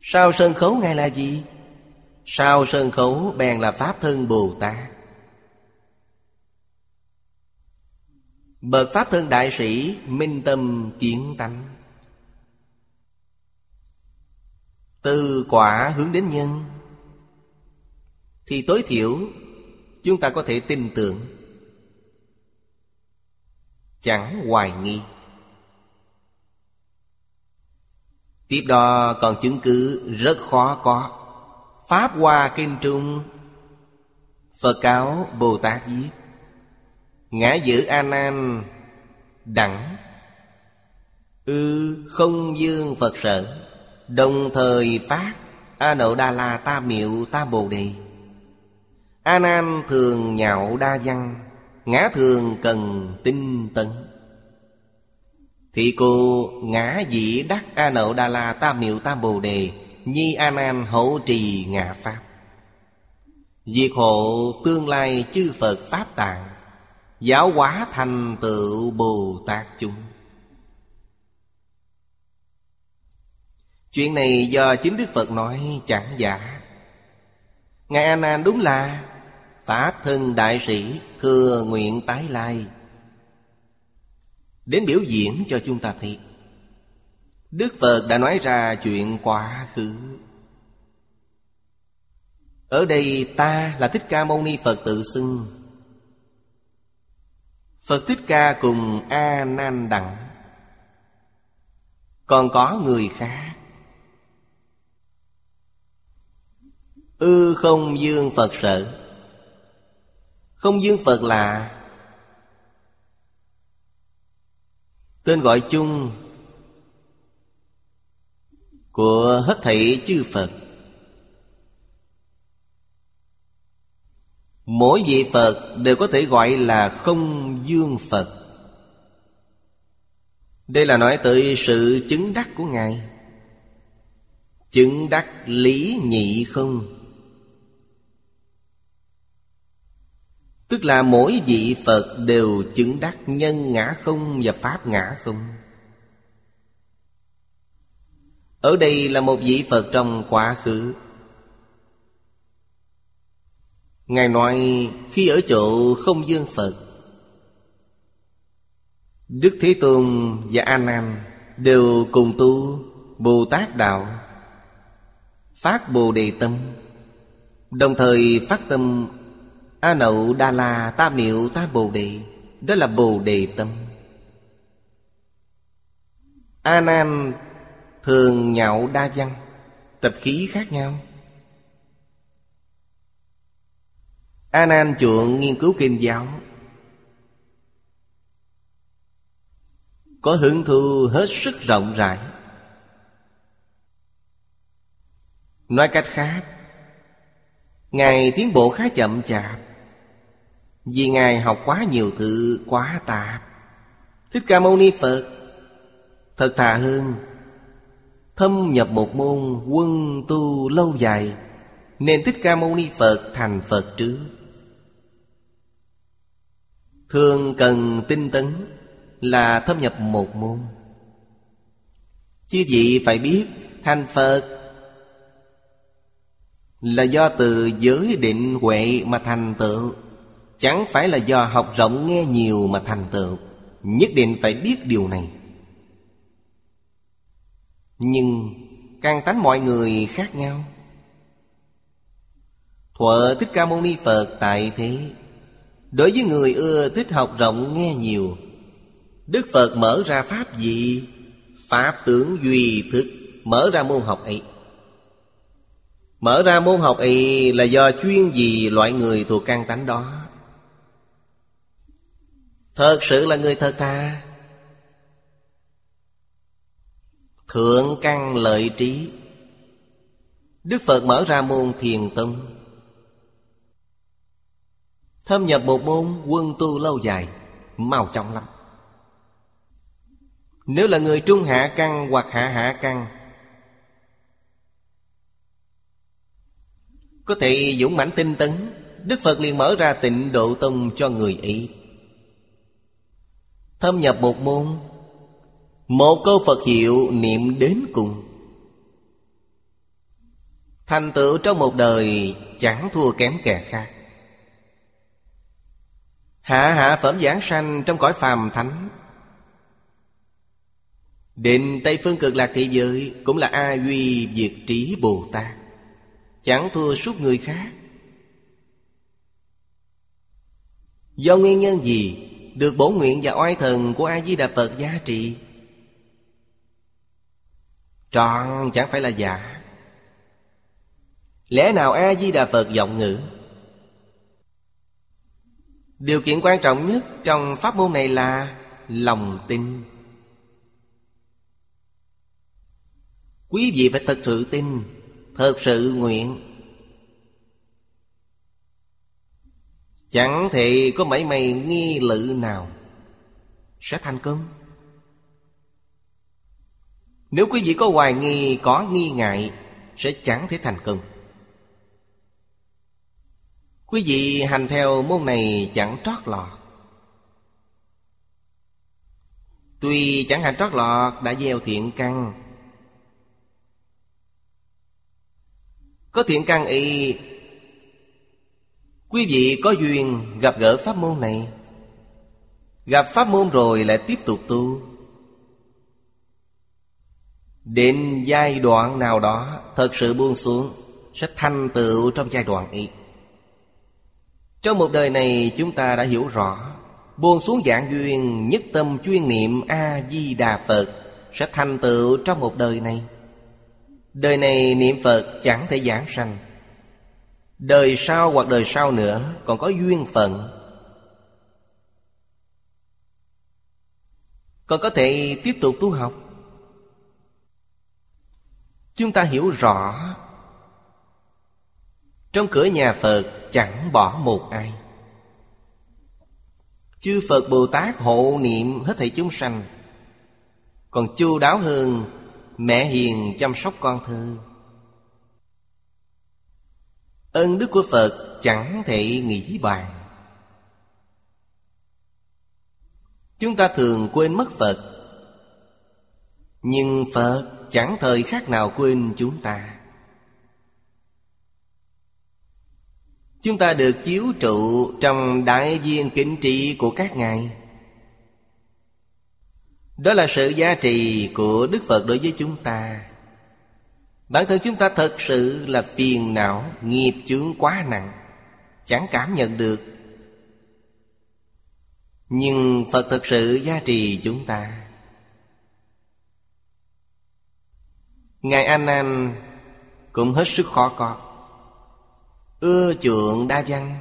Sao sân khấu Ngài là gì? sao sân khấu bèn là Pháp Thân Bồ Tát. Bậc Pháp Thân Đại Sĩ Minh Tâm Kiến Tánh. Từ quả hướng đến nhân. Thì tối thiểu chúng ta có thể tin tưởng. Chẳng hoài nghi. Tiếp đó còn chứng cứ rất khó có. Pháp hoa kinh trung, phật cáo bồ tát viết, ngã giữ a nan đẳng, ư không dương phật sở, đồng thời phát a nậu đa la ta miệu ta bồ đề. A Nan thường nhạo đa văn, Ngã thường cần tinh tấn. Thị cô ngã dĩ đắc A Nậu Đa La Tam Miệu Tam Bồ Đề, Nhi A Nan hậu trì ngã Pháp. Diệt hộ tương lai chư Phật Pháp tạng, Giáo hóa thành tựu Bồ Tát chúng. Chuyện này do chính Đức Phật nói chẳng giả. Ngài A Nan đúng là Pháp thân đại sĩ thừa nguyện tái lai. Đến biểu diễn cho chúng ta thấy, Đức Phật đã nói ra chuyện quá khứ. Ở đây ta là Thích Ca Mâu Ni Phật tự xưng. Phật Thích Ca cùng A Nan Đặng. Còn có người khác. Ư không dương Phật sở không dương Phật là Tên gọi chung Của hết thảy chư Phật. Mỗi vị Phật đều có thể gọi là không dương Phật. Đây là nói tới sự chứng đắc của Ngài. Chứng đắc lý nhị không? Tức là mỗi vị Phật đều chứng đắc nhân ngã không và pháp ngã không. Ở đây là một vị Phật trong quá khứ. Ngài nói, khi ở chỗ không dương Phật, Đức Thế Tôn và A Nan đều cùng tu Bồ Tát Đạo, Phát Bồ Đề Tâm, Đồng thời phát tâm A Nậu đa La Ta Miệu Ta Bồ Đề. Đó là Bồ Đề Tâm. A Nan thường nhạo đa văn, Tập khí khác nhau. A Nan chuộng nghiên cứu kinh giáo. Có hứng thú hết sức rộng rãi. Nói cách khác, Ngài tiến bộ khá chậm chạp. Vì Ngài học quá nhiều thứ, quá tạp. Thích Ca Mâu Ni Phật, Thật thà hơn. Thâm nhập một môn quân tu lâu dài, Nên Thích Ca Mâu Ni Phật thành Phật trước. Thường cần tinh tấn Là thâm nhập một môn. Chứ vị phải biết, Thành Phật là do từ giới định huệ mà thành tựu. Chẳng phải là do học rộng nghe nhiều mà thành tựu. Nhất định phải biết điều này. Nhưng căn tánh mọi người khác nhau. Thuở Thích Ca Mâu Ni Phật tại thế, Đối với người ưa thích học rộng nghe nhiều, Đức Phật mở ra pháp gì? Pháp tưởng duy thức, Mở ra môn học ấy. Mở ra môn học ấy là do chuyên gì loại người thuộc căn tánh đó? Thật sự là người thật thà Thượng căn lợi trí. Đức Phật mở ra môn thiền tông. Thâm nhập một môn, quân tu lâu dài, Mau chóng lắm. Nếu là người trung hạ căn hoặc hạ hạ căn, Có thể dũng mãnh tinh tấn, Đức Phật liền mở ra tịnh độ tông cho người ấy. Thâm nhập một môn, Một câu Phật hiệu niệm đến cùng. Thành tựu trong một đời chẳng thua kém kẻ khác. Hạ hạ phẩm giảng sanh trong cõi phàm thánh. Định Tây Phương Cực Lạc Thị Giới Cũng là A Duy Diệt Trí Bồ Tát. Chẳng thua suốt người khác. Do nguyên nhân gì? Được bổ nguyện và oai thần của A-di-đà Phật giá trị. Trọn chẳng phải là giả. Lẽ nào A-di-đà Phật giọng ngữ Điều kiện quan trọng nhất trong pháp môn này là lòng tin. Quý vị phải thật sự tin, Thật sự nguyện. Chẳng thể có mảy may nghi lự nào. Sẽ thành công. Nếu quý vị có hoài nghi, Có nghi ngại, Sẽ chẳng thể thành công. Quý vị hành theo môn này chẳng trót lọt. Tuy chẳng hành trót lọt, đã gieo thiện căn. Có thiện căn y Quý vị có duyên gặp gỡ pháp môn này. Gặp pháp môn rồi lại tiếp tục tu. Đến giai đoạn nào đó, Thật sự buông xuống, Sẽ thành tựu trong giai đoạn ấy. Trong một đời này, chúng ta đã hiểu rõ, Buông xuống dạng duyên, Nhất tâm chuyên niệm A-di-đà Phật Sẽ thành tựu trong một đời này. Đời này niệm Phật chẳng thể giảng sanh. Đời sau hoặc đời sau nữa, Còn có duyên phận. Còn có thể tiếp tục tu học. Chúng ta hiểu rõ, Trong cửa nhà Phật chẳng bỏ một ai. Chư Phật Bồ Tát hộ niệm hết thảy chúng sanh, Còn chu đáo hơn Mẹ hiền chăm sóc con thơ. Ân đức của Phật chẳng thể nghĩ bàn. Chúng ta thường quên mất Phật, Nhưng Phật chẳng thời khác nào quên chúng ta. Chúng ta được chiếu trụ trong đại viên kính trị của các ngài. Đó là sự giá trị của Đức Phật đối với chúng ta. Bản thân chúng ta thật sự là phiền não, Nghiệp chướng quá nặng, Chẳng cảm nhận được. Nhưng Phật thật sự gia trì chúng ta. Ngài An An cũng hết sức khó có. Ưa chuộng đa văn,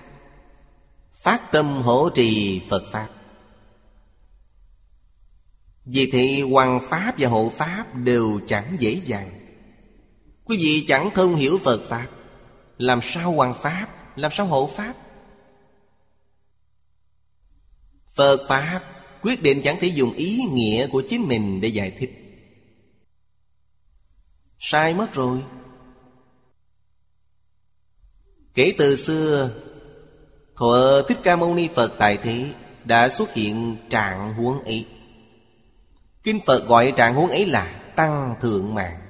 Phát tâm hỗ trì Phật Pháp. Vì thị hoàng Pháp và hộ Pháp đều chẳng dễ dàng. Quý vị chẳng thông hiểu Phật Pháp. Làm sao hoàng Pháp, Làm sao hộ Pháp? Phật Pháp quyết định chẳng thể dùng ý nghĩa của chính mình để giải thích. Sai mất rồi. Kể từ xưa Thuở Thích Ca Mâu Ni Phật tại thế Đã xuất hiện trạng huống ấy. Kinh Phật gọi trạng huống ấy là Tăng Thượng Mạng.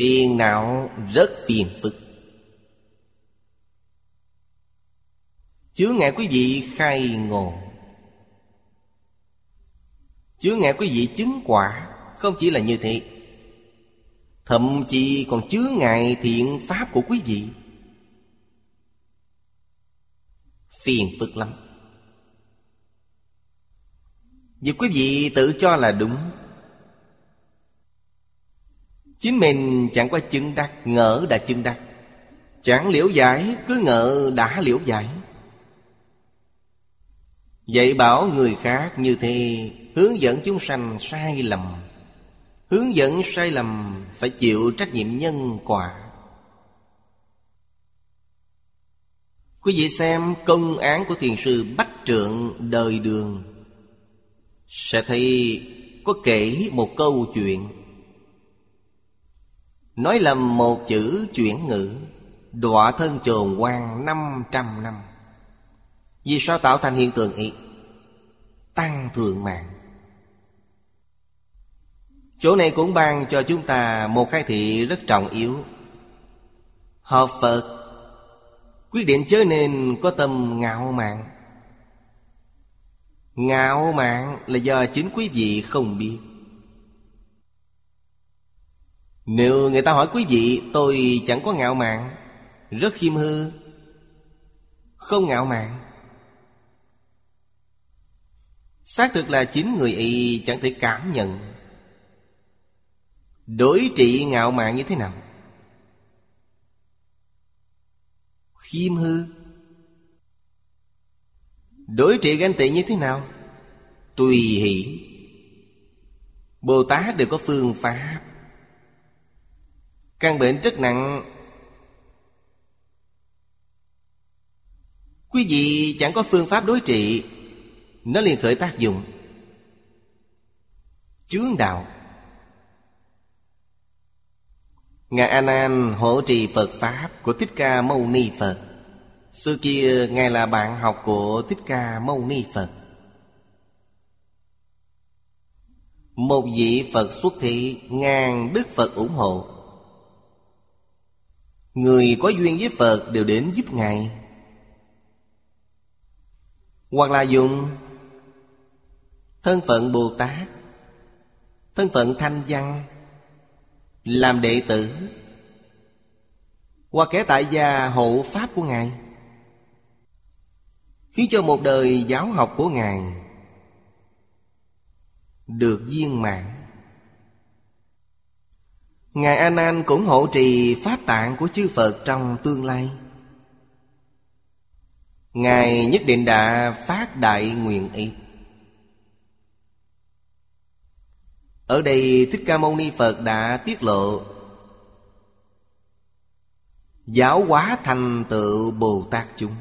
Phiền não rất phiền phức. Chứa ngại quý vị khai ngộ. Chứa ngại quý vị chứng quả Không chỉ là như thế. Thậm chí còn chứa ngại thiện pháp của quý vị. Phiền phức lắm. Vì quý vị tự cho là đúng. Chính mình chẳng qua chứng đắc, Ngỡ đã chứng đắc. Chẳng liễu giải, Cứ ngỡ đã liễu giải. Dạy bảo người khác như thế, Hướng dẫn chúng sanh sai lầm. Hướng dẫn sai lầm, Phải chịu trách nhiệm nhân quả. Quý vị xem công án của thiền sư Bách Trượng đời đường. Sẽ thấy có kể một câu chuyện. Nói lầm một chữ chuyển ngữ, Đọa thân trồn quan năm trăm năm. Vì sao tạo thành hiện tượng ấy? Tăng thượng mạng. Chỗ này cũng ban cho chúng ta một khai thị rất trọng yếu. Hợp Phật, Quyết định chớ nên có tâm ngạo mạn. Ngạo mạn là do chính quý vị không biết. Nếu người ta hỏi quý vị, Tôi chẳng có ngạo mạn. Rất khiêm hư. Không ngạo mạn. Xác thực là chính người y chẳng thể cảm nhận. Đối trị ngạo mạn như thế nào? Khiêm hư. Đối trị ganh tị như thế nào? Tùy hỷ. Bồ tát đều có phương pháp căn bệnh rất nặng. Quý vị chẳng có phương pháp đối trị, nó liền khởi tác dụng. Chướng đạo. Ngài A Nan hộ trì Phật Pháp của Thích Ca Mâu Ni Phật. Xưa kia, Ngài là bạn học của Thích Ca Mâu Ni Phật. Một vị Phật xuất thị, ngàn Đức Phật ủng hộ. Người có duyên với Phật đều đến giúp Ngài Hoặc là dùng Thân phận Bồ Tát Thân phận Thanh Văn, làm đệ tử, Hoặc kẻ tại gia hộ pháp của Ngài, Khiến cho một đời giáo học của Ngài Được viên mạng. Ngài A Nan cũng hộ trì pháp tạng của chư Phật trong tương lai. Ngài nhất định đã phát đại nguyện ý Ở đây Thích Ca Mâu Ni Phật đã tiết lộ Giáo hóa thành tựu Bồ Tát chúng.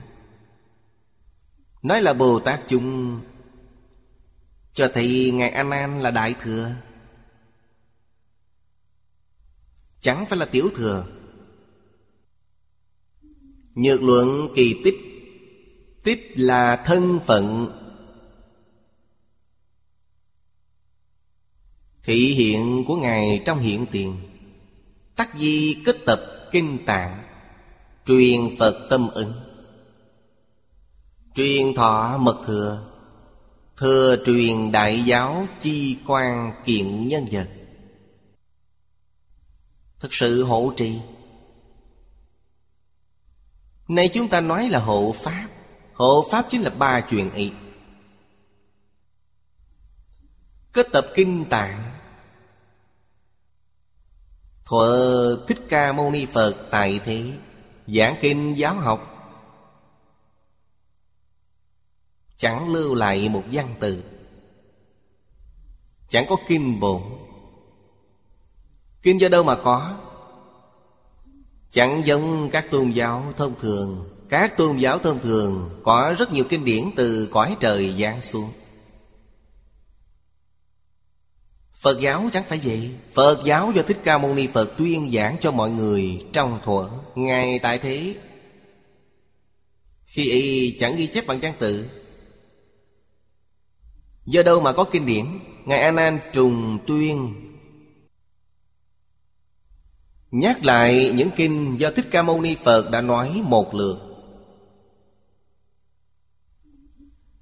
Nói là Bồ Tát chúng, Cho thấy Ngài A Nan là Đại Thừa. Chẳng phải là Tiểu Thừa. Nhược luận kỳ tích. Tích là thân phận. Thị hiện của Ngài trong hiện tiền. Tắc di kết tập kinh tạng. Truyền Phật tâm ứng. Truyền thọ mật thừa. Thừa truyền đại giáo chi quan kiện nhân vật. Thật sự hộ trì? Nay chúng ta nói là hộ pháp. Hộ pháp chính là ba chuyện ý Kết tập kinh tạng. Thuở Thích Ca Mâu Ni Phật tại thế, Giảng kinh giáo học. Chẳng lưu lại một văn từ. Chẳng có kinh bổn. Kinh do đâu mà có? Chẳng giống các tôn giáo thông thường. Các tôn giáo thông thường Có rất nhiều kinh điển từ cõi trời giáng xuống. Phật giáo chẳng phải vậy. Phật giáo do Thích Ca Mâu Ni Phật tuyên giảng cho mọi người trong thuở Ngài tại thế. Khi y chẳng ghi chép bằng văn tự. Do đâu mà có kinh điển? Ngài A Nan trùng tuyên Nhắc lại những kinh do Thích Ca Mâu Ni Phật đã nói một lượt.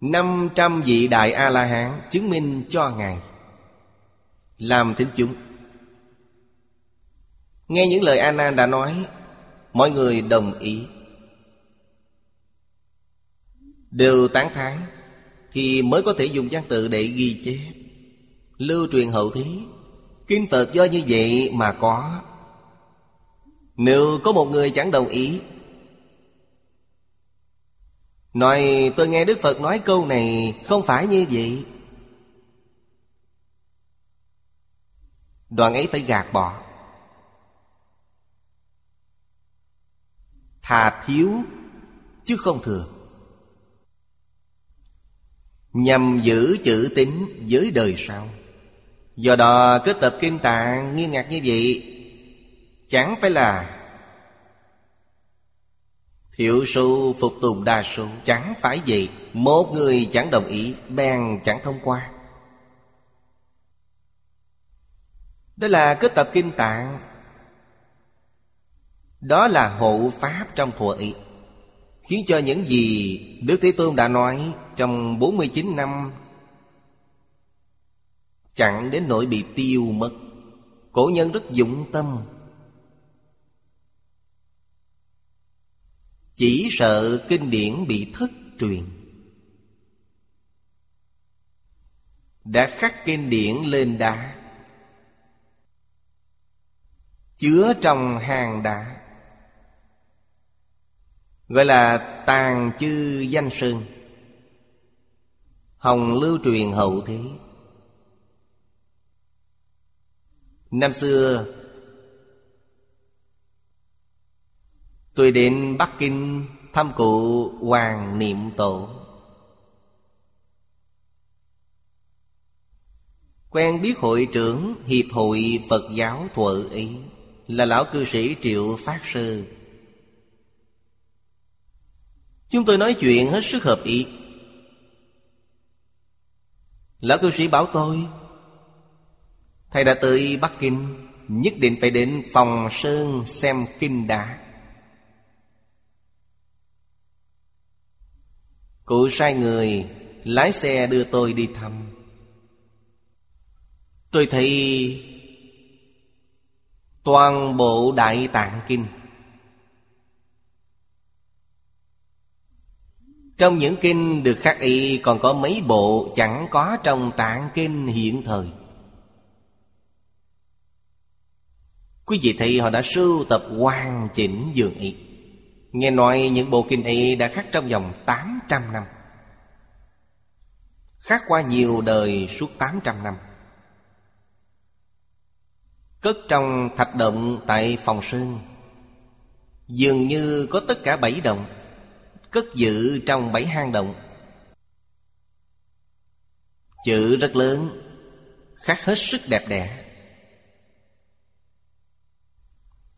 Năm trăm vị Đại A-La-Hán chứng minh cho Ngài. Làm thính chúng. Nghe những lời A Nan đã nói, Mọi người đồng ý. Đều tán thán Thì mới có thể dùng văn tự để ghi chép. Lưu truyền hậu thế Kinh Phật do như vậy mà có. Nếu có một người chẳng đồng ý. Nói, tôi nghe Đức Phật nói câu này, Không phải như vậy. Đoạn ấy phải gạt bỏ. Thà thiếu, chứ không thừa. Nhằm giữ chữ tính với đời sau. Do đó kết tập kinh tạng, nghiêm ngặt như vậy Chẳng phải là Thiểu số phục tùng đa số. Chẳng phải vậy Một người chẳng đồng ý Bèn chẳng thông qua. Đó là kết tập kinh tạng. Đó là hộ pháp trong thuở ý Khiến cho những gì Đức Thế Tôn đã nói Trong 49 năm Chẳng đến nỗi bị tiêu mất. Cổ nhân rất dụng tâm Chỉ sợ kinh điển bị thất truyền. Đã khắc kinh điển lên đá, Chứa trong hàng đá. Gọi là tàn chư danh sơn. Hồng lưu truyền hậu thế. Năm xưa Tôi đến Bắc Kinh thăm cụ Hoàng Niệm Tổ. Quen biết hội trưởng Hiệp hội Phật giáo Thuở Ý Là lão cư sĩ Triệu Phát Sư Chúng tôi nói chuyện hết sức hợp ý. Lão cư sĩ bảo tôi, Thầy đã tới Bắc Kinh, Nhất định phải đến phòng sơn xem kinh đá. Cụ sai người, Lái xe đưa tôi đi thăm. Tôi thấy Toàn bộ Đại Tạng Kinh. Trong những kinh được khắc y, Còn có mấy bộ chẳng có trong tạng kinh hiện thời. Quý vị thấy họ đã sưu tập hoàn chỉnh dường y. Nghe nói những bộ kinh y đã khắc trong vòng 800 năm. Khắc qua nhiều đời suốt 800 năm. Cất trong thạch động tại phòng sơn, Dường như có tất cả bảy động, Cất giữ trong bảy hang động. Chữ rất lớn, Khắc hết sức đẹp đẽ.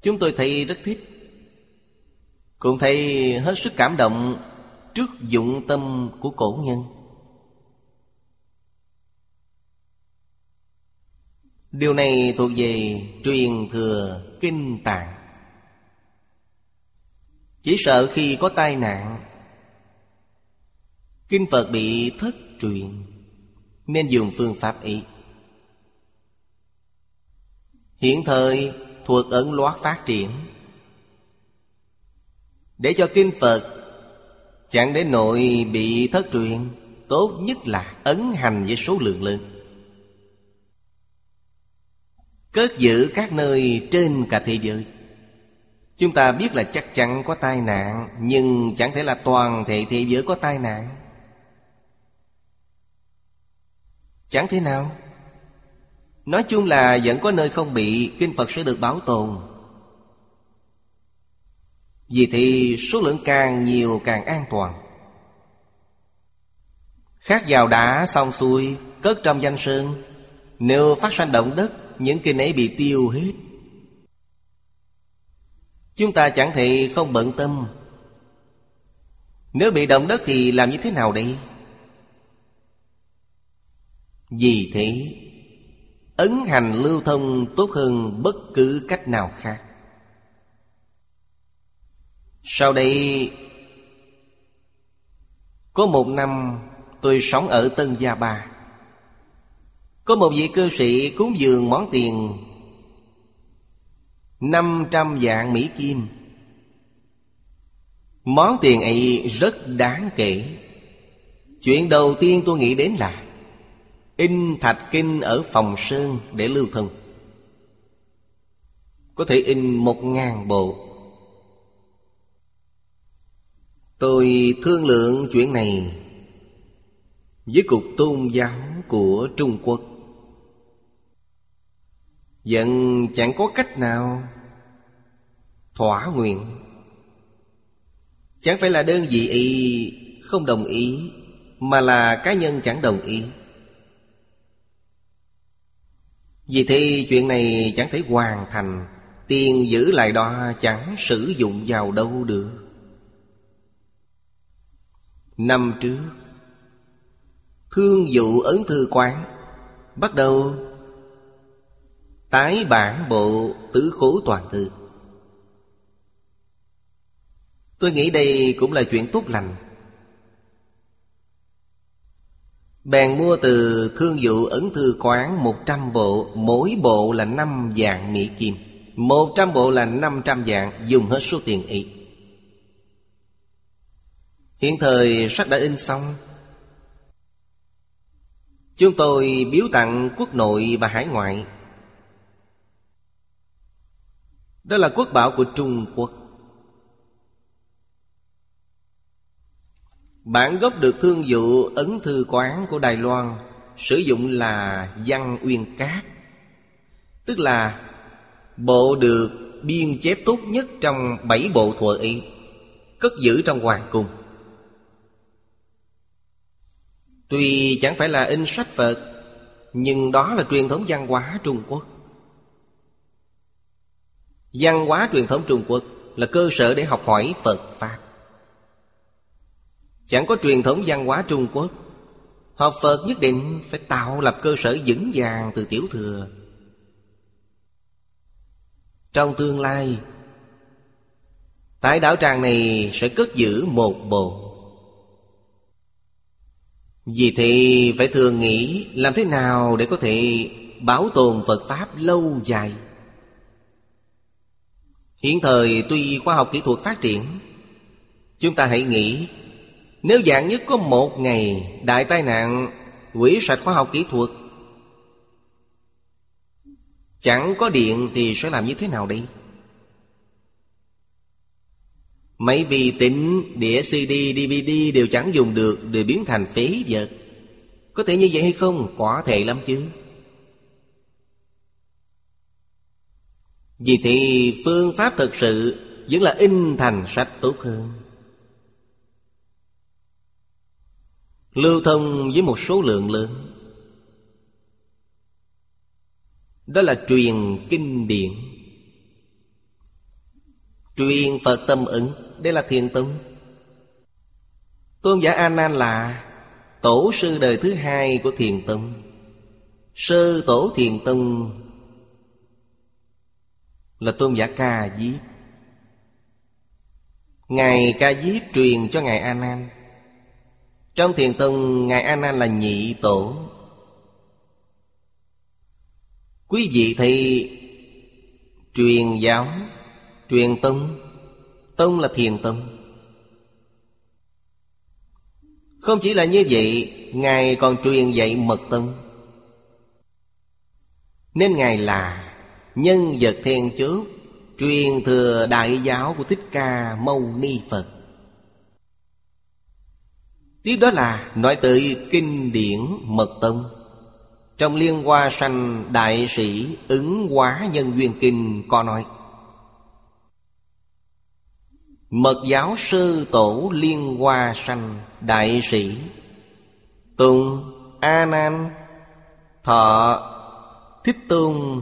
Chúng tôi thấy rất thích cũng thấy hết sức cảm động Trước dụng tâm của cổ nhân. Điều này thuộc về truyền thừa kinh tạng. Chỉ sợ khi có tai nạn, Kinh Phật bị thất truyền, Nên dùng phương pháp ý Hiện thời Thuật ẩn loát phát triển. Để cho kinh Phật Chẳng đến nội bị thất truyền, Tốt nhất là ấn hành với số lượng lớn. Cất giữ các nơi trên cả thế giới. Chúng ta biết là chắc chắn có tai nạn, Nhưng chẳng thể là toàn thể thế giới có tai nạn. Chẳng thế nào. Nói chung là vẫn có nơi không bị, Kinh Phật sẽ được bảo tồn. Vì thì số lượng càng nhiều càng an toàn. Khác vào đã xong xuôi, Cất trong danh sơn. Nếu phát sanh động đất, Những kinh ấy bị tiêu hết. Chúng ta chẳng thể không bận tâm. Nếu bị động đất thì làm như thế nào đây? Vì thế, Ấn hành lưu thông tốt hơn bất cứ cách nào khác. Sau đây, Có một năm tôi sống ở Tân Gia Ba. Có một vị cư sĩ cúng dường món tiền năm trăm vạn Mỹ Kim. Món tiền ấy rất đáng kể. Chuyện đầu tiên tôi nghĩ đến là In thạch kinh ở phòng sơn để lưu thông Có thể in một ngàn bộ. Tôi thương lượng chuyện này Với cục tôn giáo của Trung Quốc. Vẫn chẳng có cách nào Thỏa nguyện. Chẳng phải là đơn vị y không đồng ý, Mà là cá nhân chẳng đồng ý. Vì thế chuyện này chẳng thể hoàn thành, Tiền giữ lại đó chẳng sử dụng vào đâu được. Năm trước, Thương dụ ấn thư quán Bắt đầu Tái bản bộ tứ khố toàn thư. Tôi nghĩ đây cũng là chuyện tốt lành. Bèn mua từ thương dụ ấn thư quán một trăm bộ, Mỗi bộ là năm vạn Mỹ Kim. Một trăm bộ là năm trăm vạn, Dùng hết số tiền ấy. Hiện thời sách đã in xong. Chúng tôi biếu tặng quốc nội và hải ngoại. Đó là quốc bảo của Trung Quốc. Bản gốc được thương dụ ấn thư quán của Đài Loan, Sử dụng là văn uyên cát, Tức là bộ được biên chép tốt nhất trong bảy bộ thuở ấy Cất giữ trong hoàng cung. Tuy chẳng phải là in sách Phật, Nhưng đó là truyền thống văn hóa Trung Quốc. Văn hóa truyền thống Trung Quốc Là cơ sở để học hỏi Phật Pháp. Chẳng có truyền thống văn hóa Trung Quốc, Học Phật nhất định phải tạo lập cơ sở vững vàng từ tiểu thừa. Trong tương lai Tại đảo tràng này sẽ cất giữ một bộ vì thế phải thường nghĩ Làm thế nào để có thể bảo tồn Phật Pháp lâu dài Hiện thời tuy khoa học kỹ thuật phát triển, Chúng ta hãy nghĩ, nếu dạng nhất có một ngày Đại tai nạn Quỷ sạch khoa học kỹ thuật, Chẳng có điện thì sẽ làm như thế nào đây? Mấy vi tính, đĩa CD, DVD đều chẳng dùng được Đều biến thành phế vật. Có thể như vậy hay không? Quả thể lắm chứ. Vì thì phương pháp thực sự Vẫn là in thành sách tốt hơn. Lưu thông với một số lượng lớn. Đó là truyền kinh điển. Truyền Phật tâm ứng. Đây là thiền tông Tôn giả A Nan là Tổ sư đời thứ hai của thiền tông Sư tổ thiền tông Là tôn giả Ca Diếp. Ngài Ca Diếp truyền cho Ngài A Nan trong thiền tông Ngài A Nan là nhị tổ. Quý vị thì Truyền giáo, Truyền tông Tông là thiền tông Không chỉ là như vậy, Ngài còn truyền dạy mật tông Nên Ngài là Nhân vật thiền trước Truyền thừa đại giáo của Thích Ca Mâu Ni Phật. Tiếp đó là nói tới kinh điển Mật Tông Trong Liên Hoa Sanh Đại sĩ ứng hóa nhân duyên kinh có nói Mật giáo sư tổ Liên Hoa Sanh, Đại sĩ. Tùng A Nan Thọ Thích Tôn.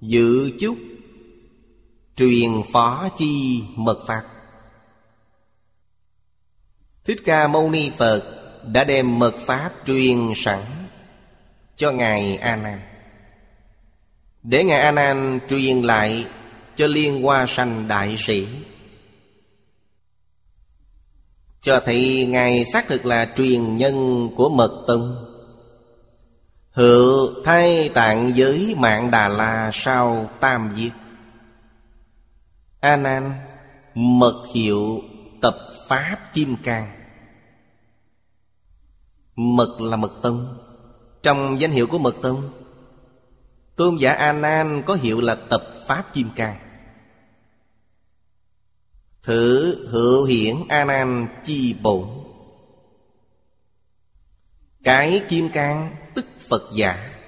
Dự chúc. Truyền phó chi mật pháp. Thích Ca Mâu Ni Phật đã đem mật pháp truyền sẵn cho ngài A Nan. Để ngài A Nan truyền lại cho Liên Hoa Sanh đại sĩ. Cho thấy ngài xác thực là truyền nhân của mật tông. Hữu thay tạng giới mạng Đà La sau tam diệt. A Nan mật hiệu tập Pháp Kim Cang Mật là mật tông Trong danh hiệu của mật tông, Tôn giả A Nan có hiệu là tập Pháp Kim Cang Thử hữu hiển A Nan chi bổn. Cái Kim Cang tức Phật giả.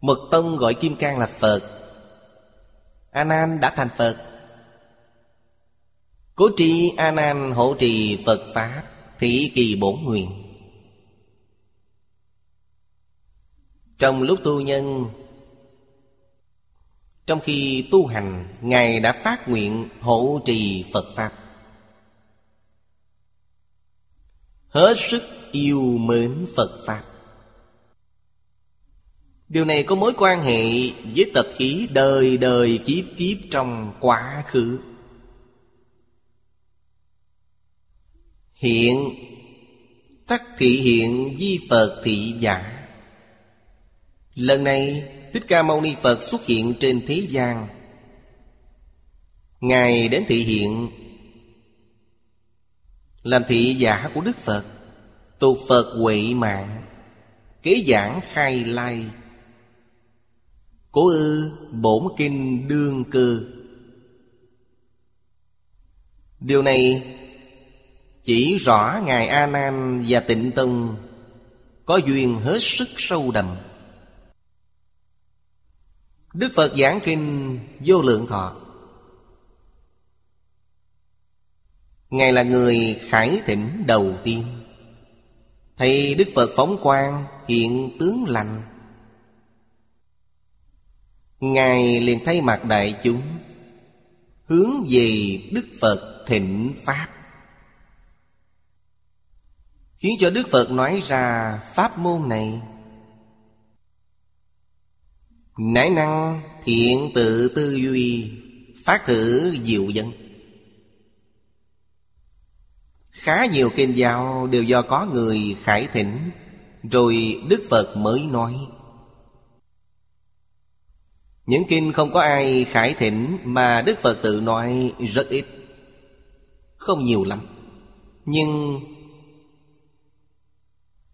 Mật tông gọi Kim Cang là Phật. A Nan đã thành Phật. Cố tri A Nan hộ trì Phật Pháp Thị kỳ bổn nguyện. Trong lúc tu nhân trong khi tu hành, Ngài đã phát nguyện hộ trì Phật Pháp. Hết sức yêu mến Phật Pháp. Điều này có mối quan hệ với tập khí đời đời kiếp kiếp trong quá khứ. Hiện, Tắc thị hiện, di Phật thị giả. Lần này Thích Ca Mâu Ni Phật xuất hiện trên thế gian. Ngài đến thị hiện, Làm thị giả của Đức Phật, Tu Phật huệ mạng, Kế giảng khai lai. Cố ư, bổn kinh đương cơ. Điều này chỉ rõ Ngài A Nan và Tịnh Tông Có duyên hết sức sâu đậm. Đức Phật giảng kinh vô lượng thọ. Ngài là người khải thỉnh đầu tiên. Thầy Đức Phật phóng quang hiện tướng lành. Ngài liền thay mặt đại chúng, Hướng về Đức Phật thịnh Pháp. Khiến cho Đức Phật nói ra pháp môn này Nãi năng thiện tự tư duy, Phát thử diệu dân. Khá nhiều kinh giáo đều do có người khải thỉnh, Rồi Đức Phật mới nói. Những kinh không có ai khải thỉnh Mà Đức Phật tự nói rất ít, Không nhiều lắm. Nhưng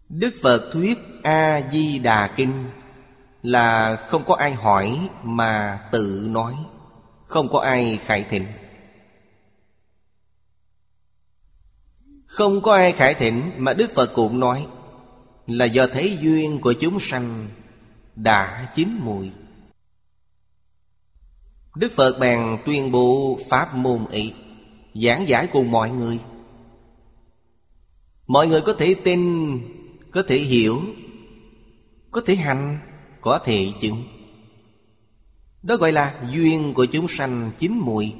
Đức Phật thuyết A-di-đà kinh là không có ai hỏi mà tự nói Không có ai khải thịnh, Không có ai khải thịnh mà Đức Phật cũng nói Là do thấy duyên của chúng sanh đã chín mùi. Đức Phật bèn tuyên bố Pháp môn Ý Giảng giải cùng mọi người. Mọi người có thể tin Có thể hiểu Có thể hành. Có thể chứng. Đó gọi là duyên của chúng sanh chín mùi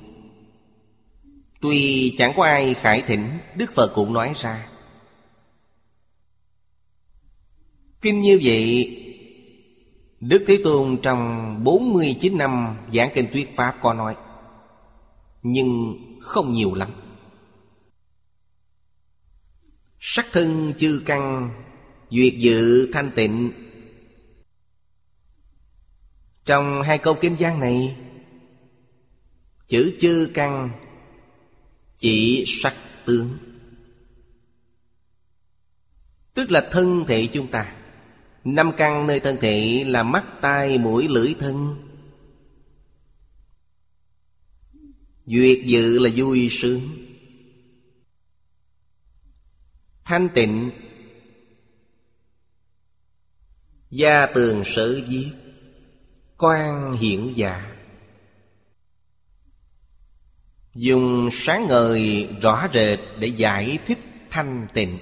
Tuy chẳng có ai khải thỉnh Đức Phật cũng nói ra. Kinh như vậy, Đức Thế Tôn trong 49 năm giảng kinh thuyết Pháp có nói, Nhưng không nhiều lắm. Sắc thân chư căn, Duyệt dự thanh tịnh trong hai câu kim giang này Chữ chư căn Chỉ sắc tướng. Tức là thân thể chúng ta. Năm căn nơi thân thể là mắt, tai, mũi, lưỡi, thân. Duyệt dự là vui sướng. Thanh tịnh. Gia tường sở viết Quan hiển giả. Dùng sáng ngời rõ rệt để giải thích thanh tịnh,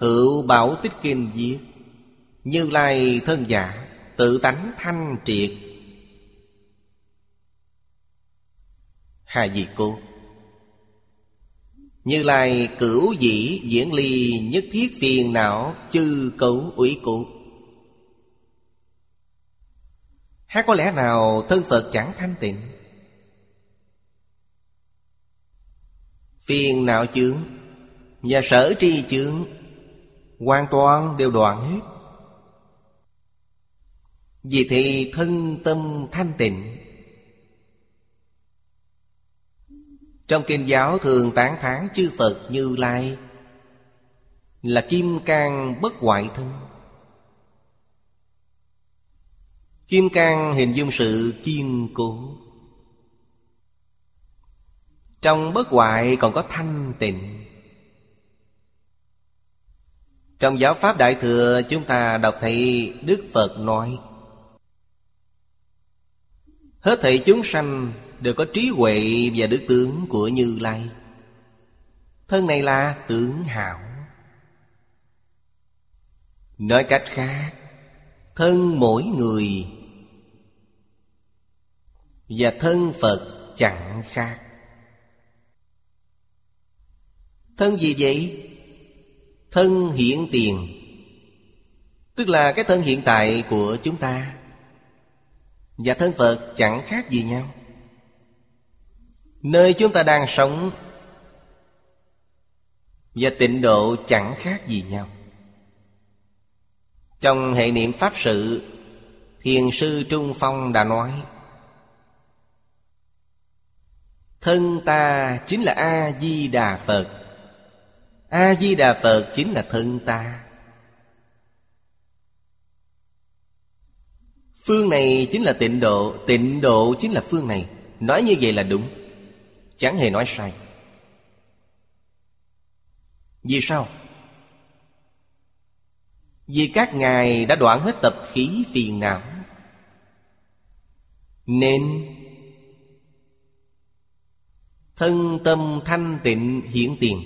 Hữu bảo tích kinh viết Như lai thân giả Tự tánh thanh triệt. Hà gì Cô. Như Lai cửu dĩ diễn ly Nhất thiết phiền não chư cấu ủy cụ Hay có lẽ nào thân Phật chẳng thanh tịnh? Phiền não chướng Và sở tri chướng, Hoàn toàn đều đoạn hết. Vì thì thân tâm thanh tịnh. Trong kinh giáo thường tán thán chư Phật Như Lai Là kim cang bất hoại thân. Kim cang hình dung sự kiên cố. Trong bất hoại còn có thanh tịnh. Trong giáo Pháp Đại Thừa, chúng ta đọc thấy Đức Phật nói, Hết thảy chúng sanh đều có trí huệ và đức tướng của Như Lai. Thân này là tướng hảo. Nói cách khác, Thân mỗi người và thân Phật chẳng khác. Thân gì vậy? Thân hiện tiền. Tức là cái thân hiện tại của chúng ta. Và thân Phật chẳng khác gì nhau. Nơi chúng ta đang sống Và tịnh độ chẳng khác gì nhau. Trong hệ niệm Pháp sự, Thiền sư Trung Phong đã nói Thân ta chính là A-di-đà Phật. A-di-đà Phật chính là thân ta. Phương này chính là tịnh độ Tịnh độ chính là phương này. Nói như vậy là đúng. Chẳng hề nói sai. Vì sao? Vì các ngài đã đoạn hết tập khí phiền não. Nên Thân tâm thanh tịnh hiển tiền.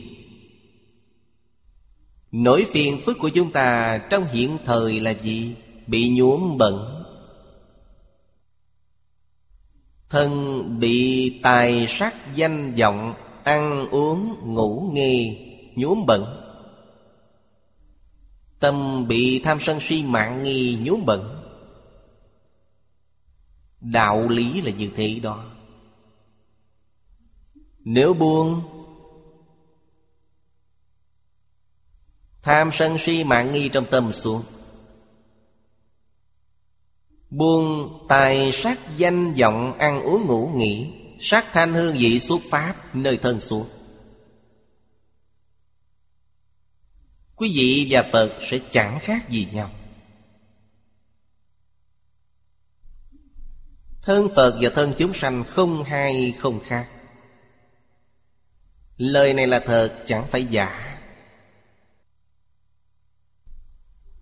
Nỗi phiền phức của chúng ta trong hiện thời là gì? Bị nhuốm bẩn. Thân bị tài sắc danh vọng, Ăn uống, ngủ nghề nhuốm bẩn. Tâm bị tham sân si mạng nghi, nhuốm bẩn. Đạo lý là như thế đó. Nếu buông, Tham sân si mạng nghi trong tâm xuống. Buông tài sắc danh vọng ăn uống ngủ nghỉ, Sắc thanh hương vị xuất pháp nơi thân xuống. Quý vị và Phật sẽ chẳng khác gì nhau. Thân Phật và thân chúng sanh không hai, không khác. Lời này là thật, chẳng phải giả.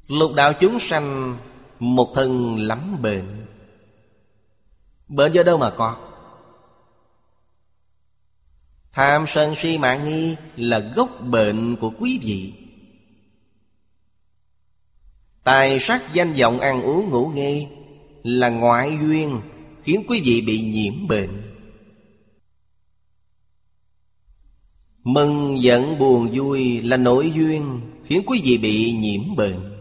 Lục đạo chúng sanh một thân lắm bệnh. Bệnh do đâu mà có? Tham sân si mạng nghi là gốc bệnh của quý vị. Tài sắc danh vọng ăn uống ngủ nghe Là ngoại duyên Khiến quý vị bị nhiễm bệnh. Mừng giận buồn vui là nỗi duyên Khiến quý vị bị nhiễm bệnh.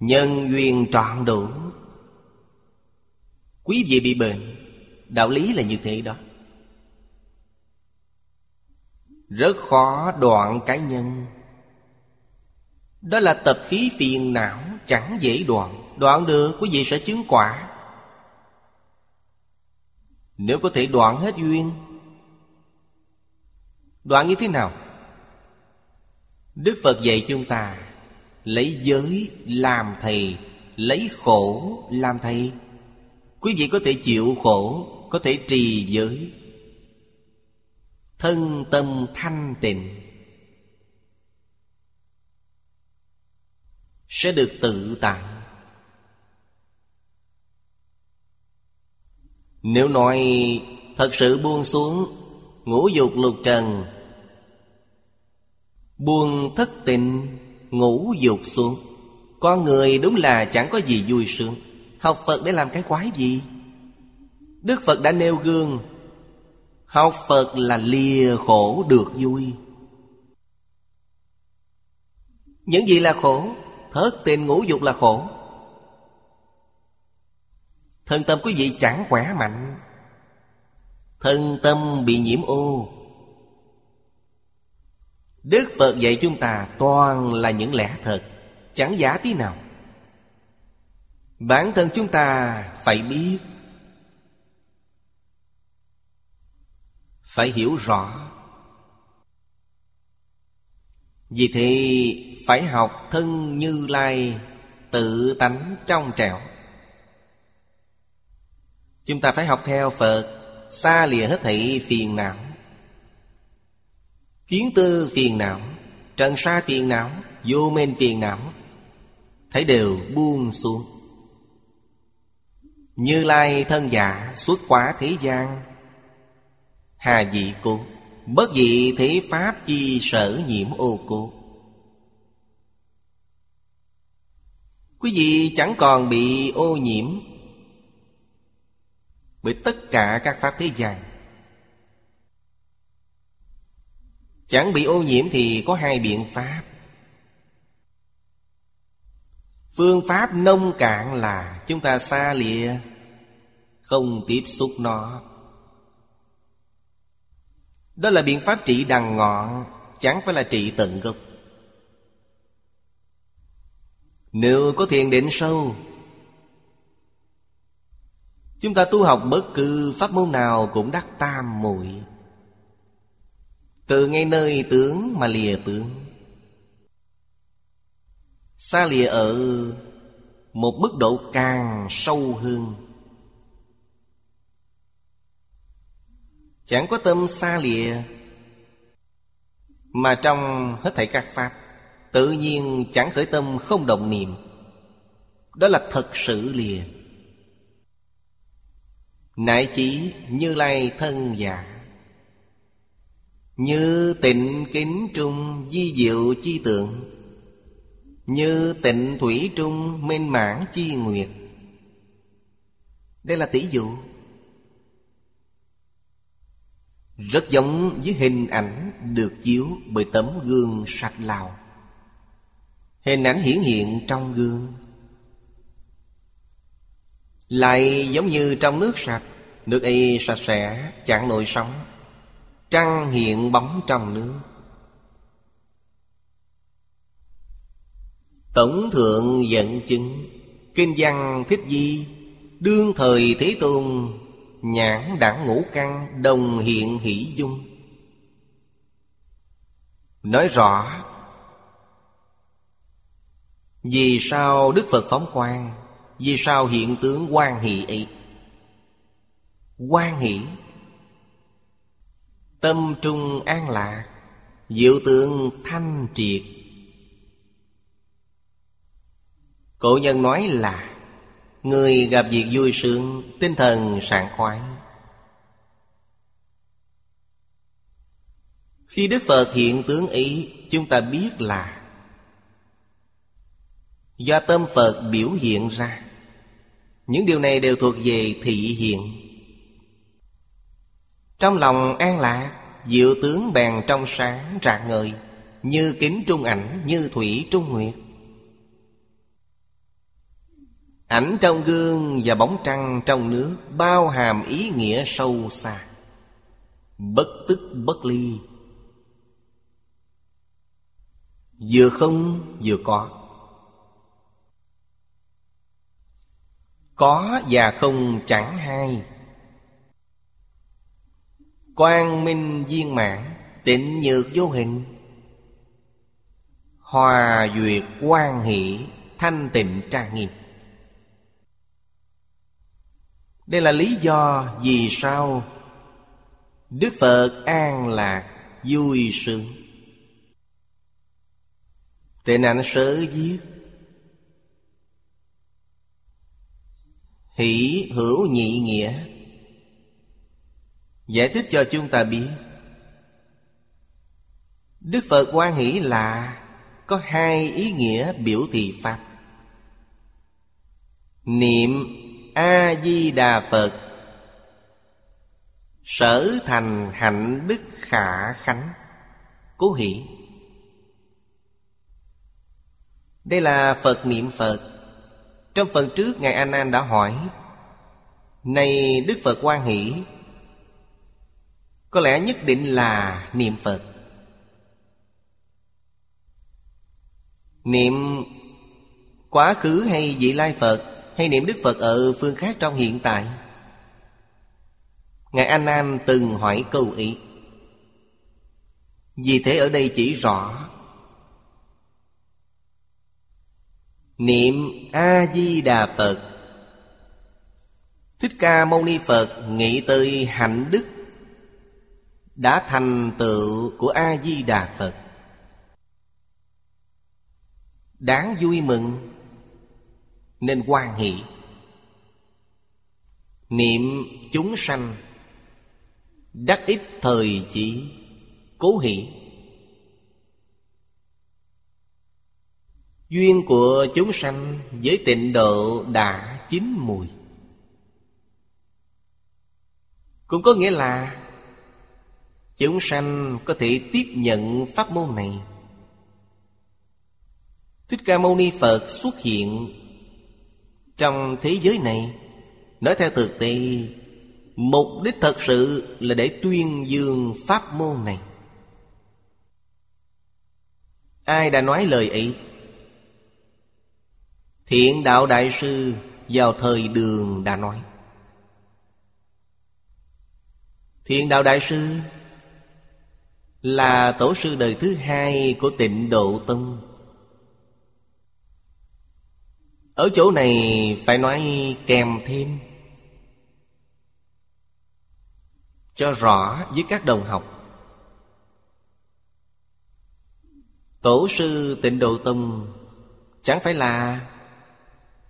Nhân duyên trọn đủ, Quý vị bị bệnh. Đạo lý là như thế đó. Rất khó đoạn cá nhân. Đó là tập khí phiền não, Chẳng dễ đoạn. Đoạn được, quý vị sẽ chứng quả. Nếu có thể đoạn hết duyên Đoạn như thế nào? Đức Phật dạy chúng ta, Lấy giới làm thầy, Lấy khổ làm thầy. Quý vị có thể chịu khổ, Có thể trì giới. Thân tâm thanh tịnh Sẽ được tự tại. Nếu nói thật sự buông xuống Ngũ dục lục trần Buông thất tình, ngủ dục xuống. Con người đúng là chẳng có gì vui sướng. Học Phật để làm cái quái gì? Đức Phật đã nêu gương, Học Phật là lìa khổ được vui. Những gì là khổ? Thất tình ngũ dục là khổ. Thân tâm quý vị chẳng khỏe mạnh. Thân tâm bị nhiễm ô. Đức Phật dạy chúng ta toàn là những lẽ thật, Chẳng giả tí nào. Bản thân chúng ta phải biết, Phải hiểu rõ. Vì thế, phải học thân như lai, Tự tánh trong trẻo. Chúng ta phải học theo Phật, Xa lìa hết thảy phiền não. Kiến tư phiền não, Trần sa phiền não, Vô minh phiền não, Thấy đều buông xuống. Như lai thân giả xuất quả thế gian, Hà dị cô Bất dị thế pháp chi sở nhiễm ô cô Quý vị chẳng còn bị ô nhiễm Bởi tất cả các pháp thế gian. Chẳng bị ô nhiễm thì có hai biện pháp. Phương pháp nông cạn là chúng ta xa lìa, Không tiếp xúc nó. Đó là biện pháp trị đằng ngọn, Chẳng phải là trị tận gốc. Nếu có thiền định sâu, Chúng ta tu học bất cứ pháp môn nào cũng đắc tam muội. Từ ngay nơi tướng mà lìa tướng. Xa lìa ở một mức độ càng sâu hơn. Chẳng có tâm xa lìa Mà trong hết thảy các pháp, Tự nhiên chẳng khởi tâm không động niệm. Đó là thật sự lìa. Nại chỉ như lai thân giả như tịnh kính trung di diệu chi tượng, Như tịnh thủy trung minh mãn chi nguyệt. Đây là tỷ dụ. Rất giống với hình ảnh được chiếu bởi tấm gương sạch lào. Hình ảnh hiển hiện trong gương. Lại giống như trong nước sạch, Nước ấy sạch sẽ, chẳng nổi sóng. Trăng hiện bóng trong nước. Tổng thượng dẫn chứng, Kinh văn thích di, Đương thời Thế Tôn, Nhãn đẳng ngũ căn, Đồng hiện hỷ dung. Nói rõ, Vì sao Đức Phật phóng quang, Vì sao hiện tướng quan hỷ ấy? Quan hỷ Tâm trung an lạc, Diệu tượng thanh triệt. Cổ nhân nói là, Người gặp việc vui sướng, Tinh thần sảng khoái. Khi Đức Phật hiện tướng ý, Chúng ta biết là, Do tâm Phật biểu hiện ra, Những điều này đều thuộc về thị hiện trong lòng an lạc, Diệu tướng bèn trong sáng rạng ngời, Như kính trung ảnh, Như thủy trung nguyệt. Ảnh trong gương và bóng trăng trong nước Bao hàm ý nghĩa sâu xa, Bất tức bất ly. Vừa không vừa có. Có và không chẳng hai. Quang minh viên mãn, Tịnh nhược vô hình. Hòa duyệt quan hỷ, Thanh tịnh trang nghiêm. Đây là lý do vì sao Đức Phật an lạc vui sướng. Tên ảnh sớ viết, Hỷ hữu nhị nghĩa Giải thích cho chúng ta biết. Đức Phật quan nghĩ là Có hai ý nghĩa biểu thị Pháp. Niệm A-di-đà Phật Sở thành hạnh đức khả khánh, Cố hỷ. Đây là Phật niệm Phật. Trong phần trước, Ngài An An đã hỏi, Này Đức Phật quan hỷ có lẽ nhất định là niệm Phật. Niệm quá khứ hay vị lai Phật, Hay niệm Đức Phật ở phương khác trong hiện tại? Ngài An An từng hỏi câu ý. Vì thế ở đây chỉ rõ, Niệm A-di-đà Phật. Thích Ca Mâu Ni Phật nghĩ tới hạnh đức đã thành tựu của A-di-đà Phật. Đáng vui mừng, Nên quan hỷ. Niệm chúng sanh, Đắc ít thời chỉ, Cố hỷ. Duyên của chúng sanh với tịnh độ đã chín mùi. Cũng có nghĩa là Chúng sanh có thể tiếp nhận pháp môn này. Thích Ca Mâu Ni Phật xuất hiện Trong thế giới này. Nói theo thực tế, Mục đích thật sự là để tuyên dương pháp môn này. Ai đã nói lời ấy? Thiện đạo đại sư vào thời đường đã nói. Thiện đạo đại sư là tổ sư đời thứ hai của tịnh độ tông. Ở chỗ này phải nói kèm thêm. Cho rõ với các đồng học. Tổ sư tịnh độ tông Chẳng phải là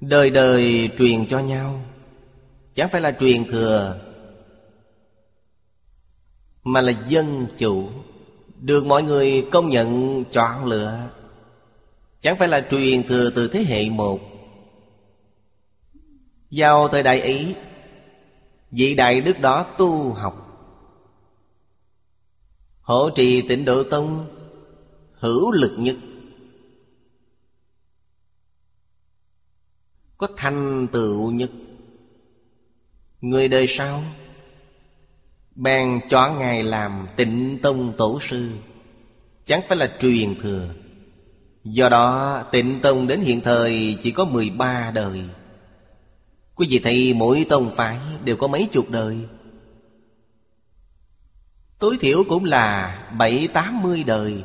Đời đời truyền cho nhau, Chẳng phải là truyền thừa, Mà là dân chủ. Được mọi người công nhận chọn lựa. Chẳng phải là truyền thừa từ thế hệ một. Vào thời đại ý, Vị đại đức đó tu học hỗ trì tịnh độ tông Hữu lực nhất có thành tựu nhất. Người đời sau bèn chọn ngài làm tịnh tông tổ sư. Chẳng phải là truyền thừa. Do đó, tịnh tông đến hiện thời chỉ có 13 đời. Quý vị thấy mỗi tông phái đều có mấy chục đời? Tối thiểu cũng là bảy tám mươi đời.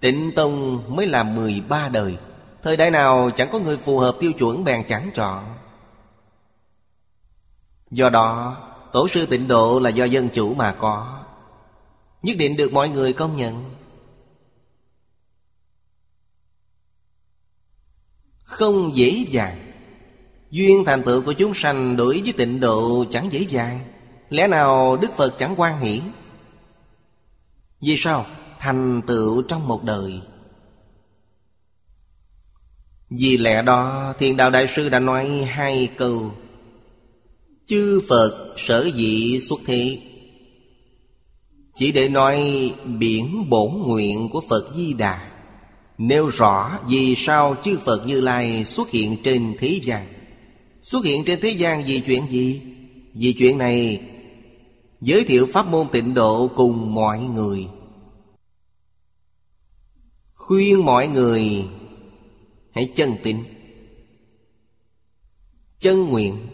Tịnh tông mới là 13 đời. Thời đại nào chẳng có người phù hợp tiêu chuẩn bèn chẳng chọn. Do đó Tổ sư tịnh độ là do dân chủ mà có. Nhất định được mọi người công nhận. Không dễ dàng. Duyên thành tựu của chúng sanh đối với tịnh độ chẳng dễ dàng. Lẽ nào Đức Phật chẳng quan hỷ? Vì sao? Thành tựu trong một đời. Vì lẽ đó Thiền Đạo Đại Sư đã nói hai câu. Chư Phật sở dị xuất thế? Chỉ để nói biển bổn nguyện của Phật Di Đà. Nêu rõ vì sao chư Phật Như Lai xuất hiện trên thế gian. Xuất hiện trên thế gian vì chuyện gì? Vì chuyện này Giới thiệu pháp môn tịnh độ cùng mọi người. Khuyên mọi người, hãy chân tín Chân nguyện.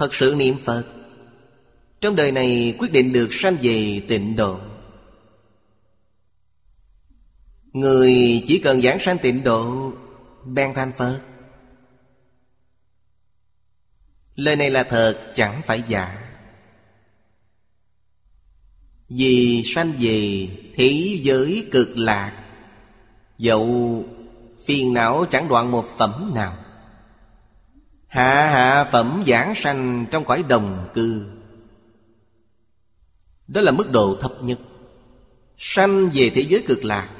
Thật sự niệm Phật. Trong đời này quyết định được sanh về tịnh độ. Người chỉ cần giảng sanh tịnh độ Bèn thành Phật. Lời này là thật, chẳng phải giả. Vì sanh về thế giới cực lạc, Dẫu phiền não chẳng đoạn một phẩm nào. Hạ hạ phẩm giảng sanh trong cõi đồng cư. Đó là mức độ thấp nhất. Sanh về thế giới cực lạc.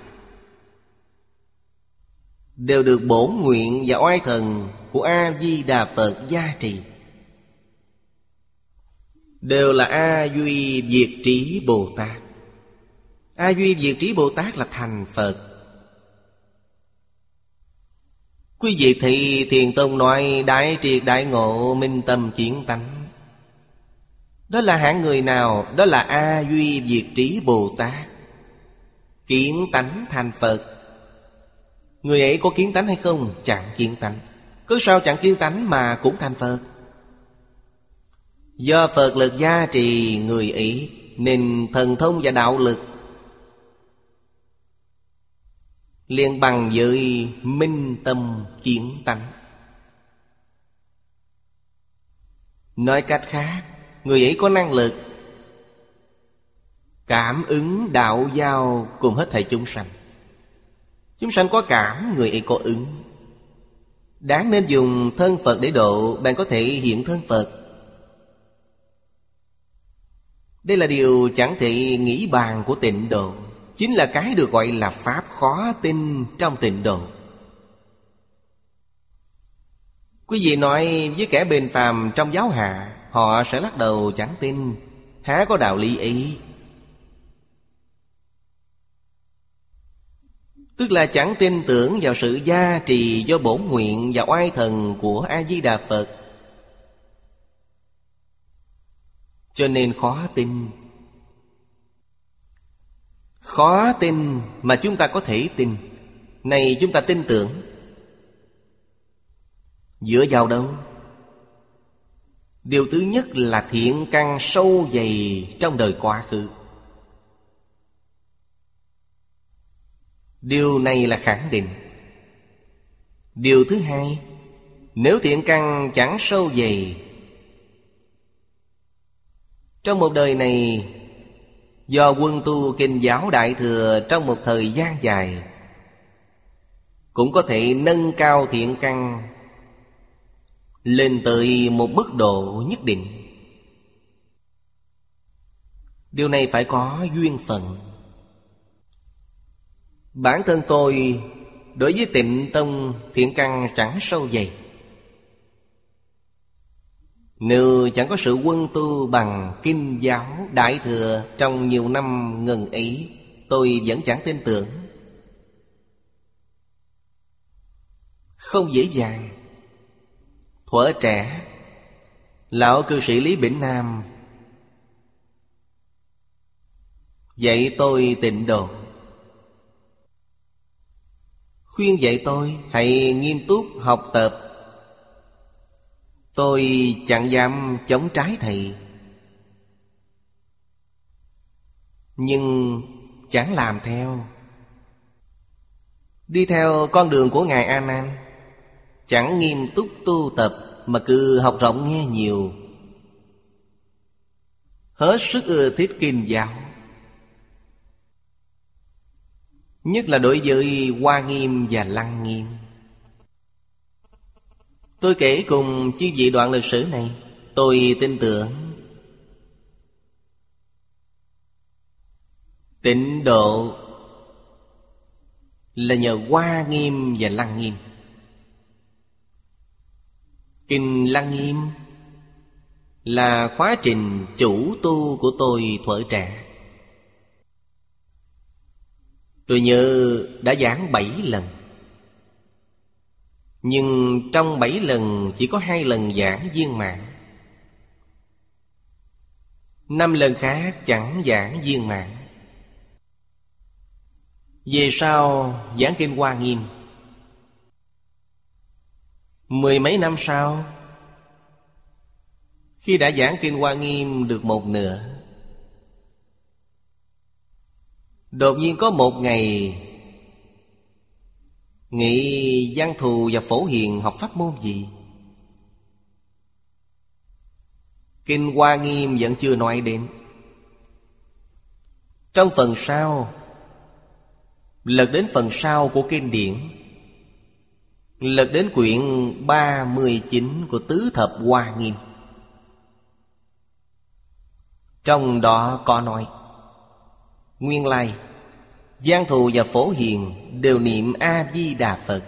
Đều được bổn nguyện và oai thần của A-di-đà Phật gia trì. Đều là A Duy Diệt Trí Bồ Tát. A Duy Diệt Trí Bồ Tát là thành Phật. Quý vị thì Thiền Tông nói, Đại triệt đại ngộ, minh tâm chiến tánh. Đó là hạng người nào? Đó là A Duy Diệt Trí Bồ Tát. Kiến tánh thành Phật. Người ấy có kiến tánh hay không? Chẳng kiến tánh. Cứ sao chẳng kiến tánh mà cũng thành Phật. Do Phật lực gia trì người ấy, Nên thần thông và đạo lực liền bằng với minh tâm kiến tánh. Nói cách khác, người ấy có năng lực cảm ứng đạo giao cùng hết thảy chúng sanh. Chúng sanh có cảm, người ấy có ứng. Đáng nên dùng thân phật để độ, bạn có thể hiện thân phật. Đây là điều chẳng thể nghĩ bàn của tịnh độ. Chính là cái được gọi là Pháp khó tin trong tịnh độ. Quý vị nói với kẻ bền phàm trong giáo hạ, Họ sẽ lắc đầu chẳng tin, Há có đạo lý ý Tức là chẳng tin tưởng vào sự gia trì do bổn nguyện và oai thần của A-di-đà Phật. Cho nên khó tin. Khó tin mà chúng ta có thể tin. Này chúng ta tin tưởng. Dựa vào đâu? Điều thứ nhất là thiện căn sâu dày trong đời quá khứ. Điều này là khẳng định. Điều thứ hai, Nếu thiện căn chẳng sâu dày, Trong một đời này Do quân tu kinh giáo Đại Thừa trong một thời gian dài, Cũng có thể nâng cao thiện căn Lên tới một mức độ nhất định. Điều này phải có duyên phận. Bản thân tôi Đối với tịnh tông thiện căn chẳng sâu dày nếu chẳng có sự quân tu bằng kinh giáo đại thừa Trong nhiều năm ngần ấy Tôi vẫn chẳng tin tưởng. Không dễ dàng. Thuở trẻ, Lão cư sĩ Lý Bỉnh Nam, Dạy tôi tịnh độ. Khuyên dạy tôi, hãy nghiêm túc học tập Tôi chẳng dám chống trái thầy. Nhưng chẳng làm theo. Đi theo con đường của Ngài A Nan Chẳng nghiêm túc tu tập Mà cứ học rộng nghe nhiều. Hết sức ưa thích kinh giáo. Nhất là đối với Hoa Nghiêm và Lăng Nghiêm. Tôi kể cùng chư vị đoạn lịch sử này, Tôi tin tưởng. Tịnh độ Là nhờ Hoa Nghiêm và Lăng Nghiêm. Kinh Lăng Nghiêm Là khóa trình chủ tu của tôi thuở trẻ. Tôi nhớ đã giảng bảy lần nhưng trong bảy lần chỉ có hai lần giảng viên mạng. Năm lần khác chẳng giảng viên mạng. Về sau giảng kinh Hoa Nghiêm. Mười mấy năm sau, Khi đã giảng Kinh Hoa Nghiêm được một nửa, Đột nhiên có một ngày Nghị, Giang Thù và Phổ Hiền học pháp môn gì? Kinh Hoa Nghiêm vẫn chưa nói đến Trong phần sau, Lật đến phần sau của kinh điển, Lật đến quyển 39 của Tứ Thập Hoa Nghiêm Trong đó có nói, Nguyên lai Giang Thù và Phổ Hiền đều niệm A-di-đà Phật.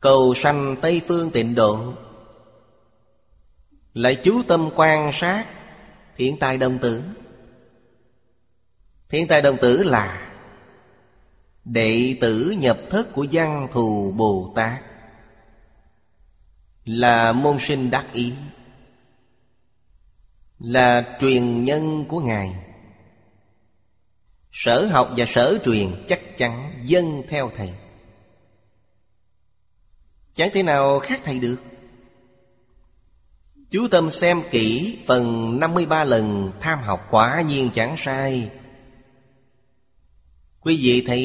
Cầu sanh Tây Phương tịnh độ. Lại chú tâm quan sát Thiện tài đồng tử. Thiện tài đồng tử là Đệ tử nhập thất của Giang Thù Bồ Tát. Là môn sinh đắc ý. Là truyền nhân của Ngài. Sở học và sở truyền chắc chắn dân theo thầy. Chẳng thể nào khác thầy được. Chú tâm xem kỹ phần 53 lần tham học quả nhiên chẳng sai. Quý vị thầy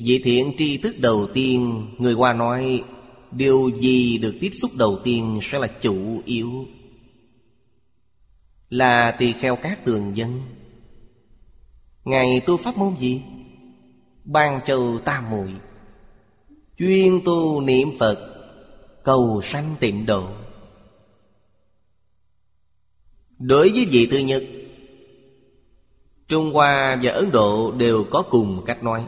vị thiện tri thức đầu tiên, Người qua nói, Điều gì được tiếp xúc đầu tiên sẽ là chủ yếu. Là tỳ kheo các tường dân. Ngài tu pháp môn gì? Ban châu tam muội. Chuyên tu niệm Phật, Cầu sanh tịnh độ. Đối với vị thứ nhất Trung Hoa và Ấn Độ đều có cùng cách nói.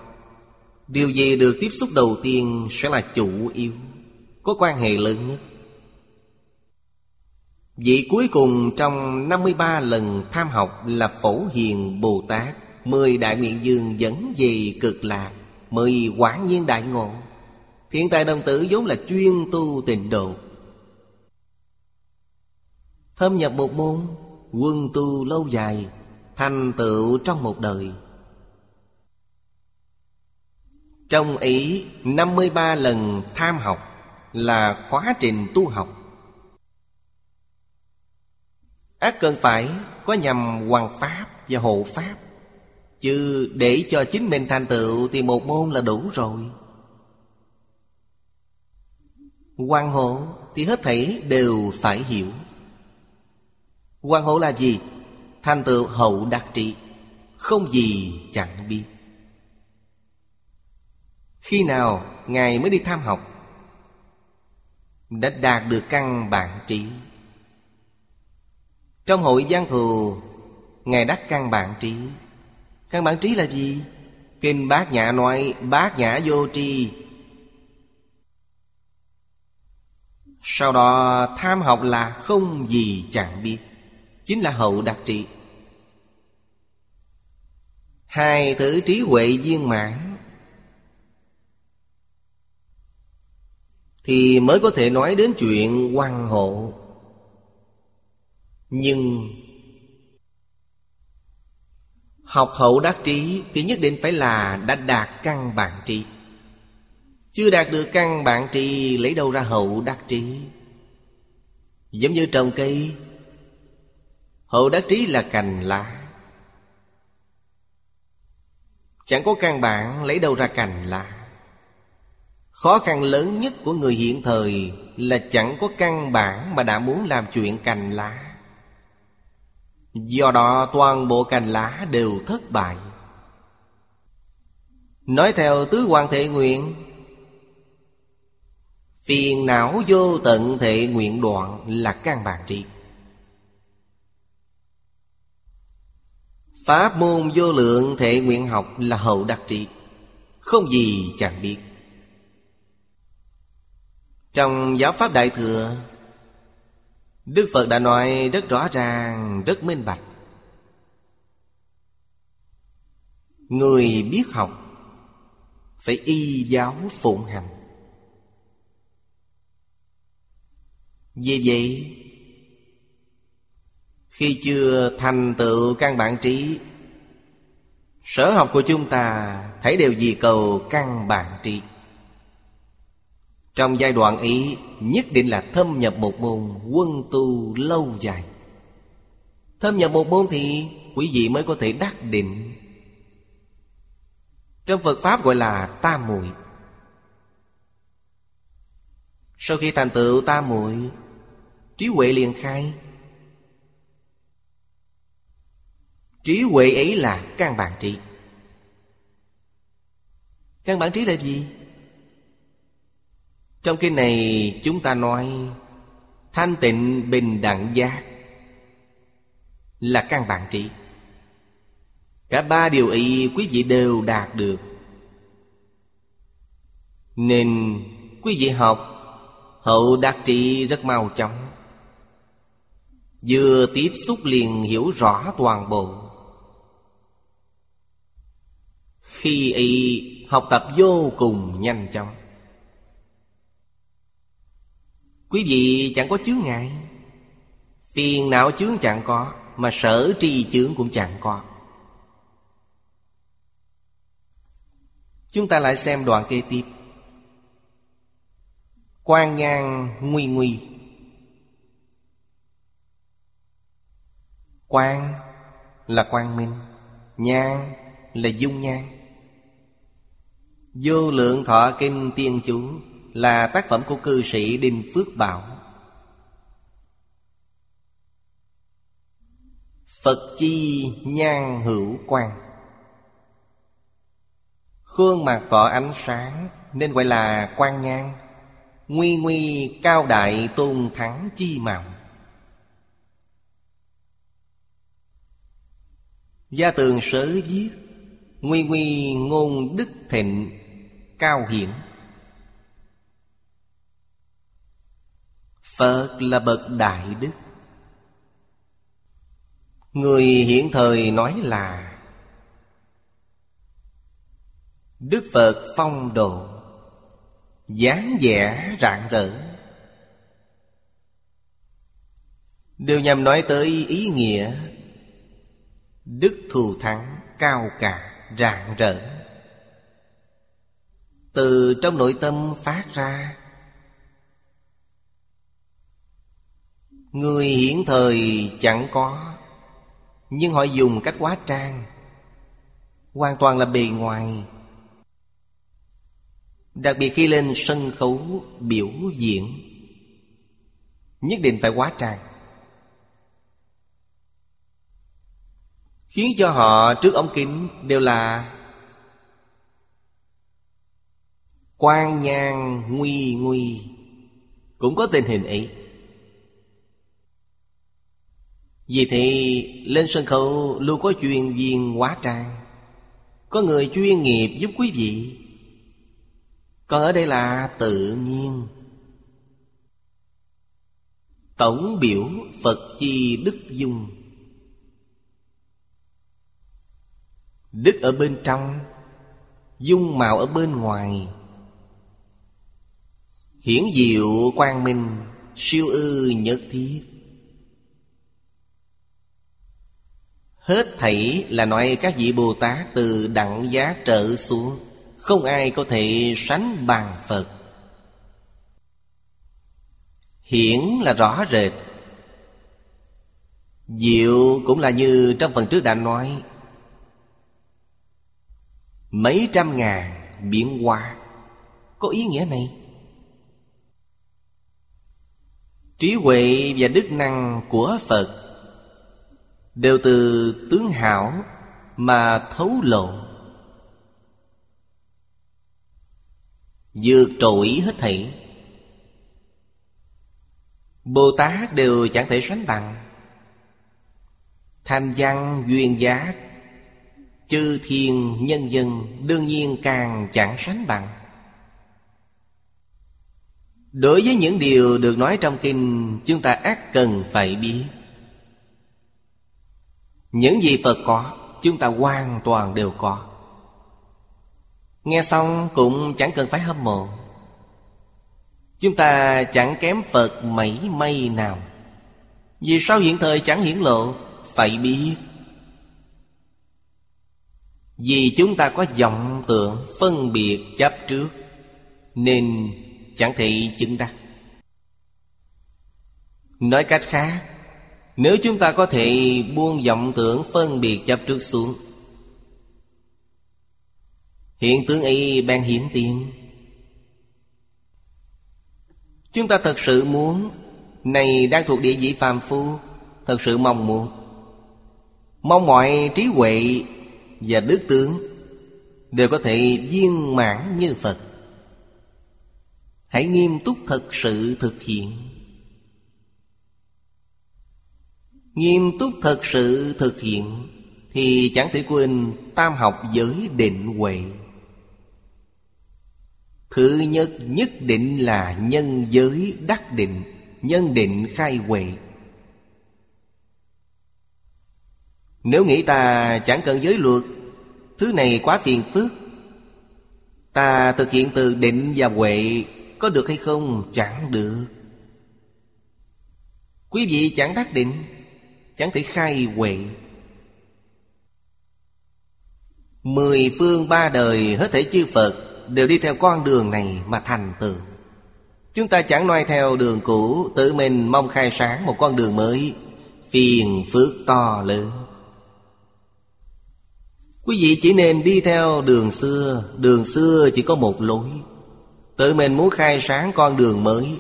Điều gì được tiếp xúc đầu tiên sẽ là chủ yếu, Có quan hệ lớn nhất. Vị cuối cùng trong 53 lần tham học là Phổ Hiền Bồ Tát. Mười đại nguyện dương dẫn về cực lạc, Mười quán nhiên đại ngộ. Thiện tài đồng tử vốn là chuyên tu tịnh độ. Thâm nhập một môn, Quân tu lâu dài, Thành tựu trong một đời. Trong ý 53 lần tham học Là khóa trình tu học. Ác cần phải có nhằm hoàng pháp và hộ pháp. Chứ để cho chính mình thành tựu Thì một môn là đủ rồi. Quan hộ thì hết thảy đều phải hiểu. Quan hộ là gì? Thành tựu hậu đặc trị, Không gì chẳng biết. Khi nào Ngài mới đi tham học, Đã đạt được căn bản trí. Trong hội giang thù, Ngài đắc căn bản trí. Căn bản trí là gì? Kinh bát nhã nói, bát nhã vô tri. Sau đó, tham học là không gì chẳng biết, Chính là hậu đặc trị. Hai thứ trí huệ viên mãn. Thì mới có thể nói đến chuyện quan hộ Nhưng Học hậu đắc trí Thì nhất định phải là đã đạt căn bản trí. Chưa đạt được căn bản trí, Lấy đâu ra hậu đắc trí? Giống như trồng cây, Hậu đắc trí là cành lá. Chẳng có căn bản, lấy đâu ra cành lá? Khó khăn lớn nhất của người hiện thời Là chẳng có căn bản mà đã muốn làm chuyện cành lá. Do đó toàn bộ cành lá đều thất bại. Nói theo tứ quan thể nguyện, Phiền não vô tận thể nguyện đoạn là căn bản trị Pháp môn vô lượng thể nguyện học là hậu đặc trị Không gì chẳng biết. Trong giáo pháp Đại Thừa Đức Phật đã nói rất rõ ràng, rất minh bạch. Người biết học Phải y giáo phụng hành. Vì vậy Khi chưa thành tựu căn bản trí Sở học của chúng ta Thấy đều vì cầu căn bản trí? Trong giai đoạn ấy, Nhất định là thâm nhập một môn Quân tu lâu dài. Thâm nhập một môn thì Quý vị mới có thể đắc định. Trong Phật Pháp gọi là tam muội. Sau khi thành tựu tam muội, Trí huệ liền khai. Trí huệ ấy là căn bản trí. Căn bản trí là gì? Trong kinh này chúng ta nói, Thanh tịnh bình đẳng giác Là căn bản trị Cả ba điều ý quý vị đều đạt được. Nên quý vị học, Hậu đạt trị rất mau chóng. Vừa tiếp xúc liền hiểu rõ toàn bộ. Khi y học tập vô cùng nhanh chóng. Quý vị chẳng có chướng ngại. Phiền não chướng chẳng có, Mà sở tri chướng cũng chẳng có. Chúng ta lại xem đoạn kế tiếp. Quan nhang nguy nguy. Quan là quang minh nhang là dung nhang Vô lượng thọ kinh tiên chúng là tác phẩm của cư sĩ Đinh Phước Bảo. Phật chi nhan hữu quan Khuôn mặt tỏ ánh sáng Nên gọi là quan nhan. Nguy nguy cao đại tôn thắng chi mạo. Gia tường sớ viết Nguy nguy ngôn đức thịnh, Cao hiển. Phật là bậc đại đức. Người hiện thời nói là Đức Phật phong độ, dáng vẻ rạng rỡ. Đều nhằm nói tới ý nghĩa Đức thù thắng cao cả rạng rỡ. Từ trong nội tâm phát ra Người hiện thời chẳng có. Nhưng họ dùng cách quá trang, Hoàn toàn là bề ngoài. Đặc biệt khi lên sân khấu biểu diễn, Nhất định phải quá trang. Khiến cho họ trước ống kính đều là Quan nhang nguy nguy. Cũng có tình hình ấy. Vì thì lên sân khấu luôn có chuyên viên hóa trang. Có người chuyên nghiệp giúp quý vị. Còn ở đây là tự nhiên. Tổng biểu Phật chi đức dung. Đức ở bên trong, Dung mạo ở bên ngoài. Hiển diệu quang minh, Siêu ư nhất thiết. Hết thảy là nói các vị Bồ Tát Từ đẳng giá trở xuống. Không ai có thể sánh bằng Phật. Hiển là rõ rệt. Diệu cũng là như trong phần trước đã nói. Mấy trăm ngàn biến hóa. Có ý nghĩa này? Trí huệ và đức năng của Phật Đều từ tướng hảo mà thấu lộ. Vượt trội hết thảy. Bồ Tát đều chẳng thể sánh bằng. Thanh văn duyên giác, Chư thiên nhân dân đương nhiên càng chẳng sánh bằng. Đối với những điều được nói trong kinh, Chúng ta ác cần phải biết. Những gì Phật có, Chúng ta hoàn toàn đều có. Nghe xong cũng chẳng cần phải hâm mộ. Chúng ta chẳng kém Phật mấy may nào. Vì sao hiện thời chẳng hiển lộ, Phải biết. Vì chúng ta có vọng tượng phân biệt chấp trước, Nên chẳng thể chứng đắc. Nói cách khác nếu chúng ta có thể buông vọng tưởng phân biệt chấp trước xuống. Hiện tướng ấy ban hiển tiền. Chúng ta thật sự muốn, Này đang thuộc địa vị phàm phu, Thật sự mong muốn. Mong mọi trí huệ và đức tướng Đều có thể viên mãn như Phật. Hãy nghiêm túc thật sự thực hiện. Nghiêm túc thật sự thực hiện, Thì chẳng thể quên tam học giới định huệ. Thứ nhất nhất định là nhân giới đắc định, Nhân định khai huệ. Nếu nghĩ ta chẳng cần giới luật, Thứ này quá phiền phức. Ta thực hiện từ định và huệ Có được hay không? Chẳng được. Quý vị chẳng đắc định Chẳng thể khai huệ. Mười phương ba đời hết thể chư Phật Đều đi theo con đường này mà thành tựu. Chúng ta chẳng noi theo đường cũ, Tự mình mong khai sáng một con đường mới, Phiền phước to lớn. Quý vị chỉ nên đi theo đường xưa Đường xưa chỉ có một lối. Tự mình muốn khai sáng con đường mới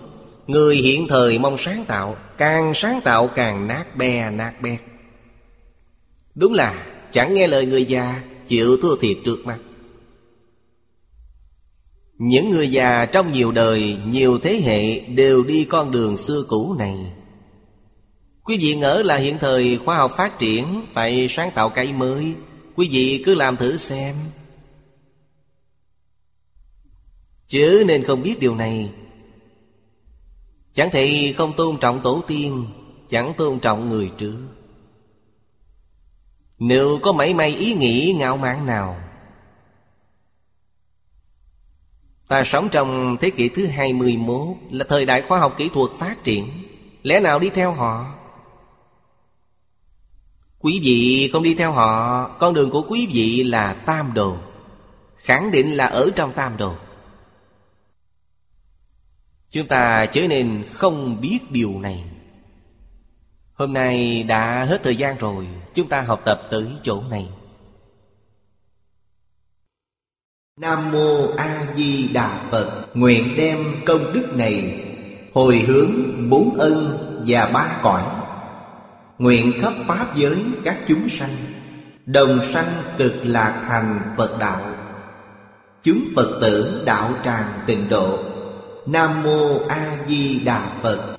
Người hiện thời mong sáng tạo, Càng sáng tạo càng nát bè nát bét. Đúng là, chẳng nghe lời người già, Chịu thua thiệt trước mặt Những người già trong nhiều đời, Nhiều thế hệ đều đi con đường xưa cũ này. Quý vị ngỡ là hiện thời khoa học phát triển, Phải sáng tạo cái mới. Quý vị cứ làm thử xem. Chứ nên không biết điều này. Chẳng thể không tôn trọng tổ tiên, Chẳng tôn trọng người trước Nếu có mảy may ý nghĩ ngạo mạn nào, Ta sống trong thế kỷ thứ 21 Là thời đại khoa học kỹ thuật phát triển, Lẽ nào đi theo họ? Quý vị không đi theo họ, Con đường của quý vị là tam đồ, Khẳng định là ở trong tam đồ. Chúng ta chớ nên không biết điều này. Hôm nay đã hết thời gian rồi, Chúng ta học tập tới chỗ này. Nam Mô A Di Đà Phật, Nguyện đem công đức này Hồi hướng bốn ân và ba cõi. Nguyện khắp Pháp giới các chúng sanh, Đồng sanh cực lạc thành Phật đạo. Chúng Phật tử đạo tràng tịnh độ Nam Mô A Di Đà Phật.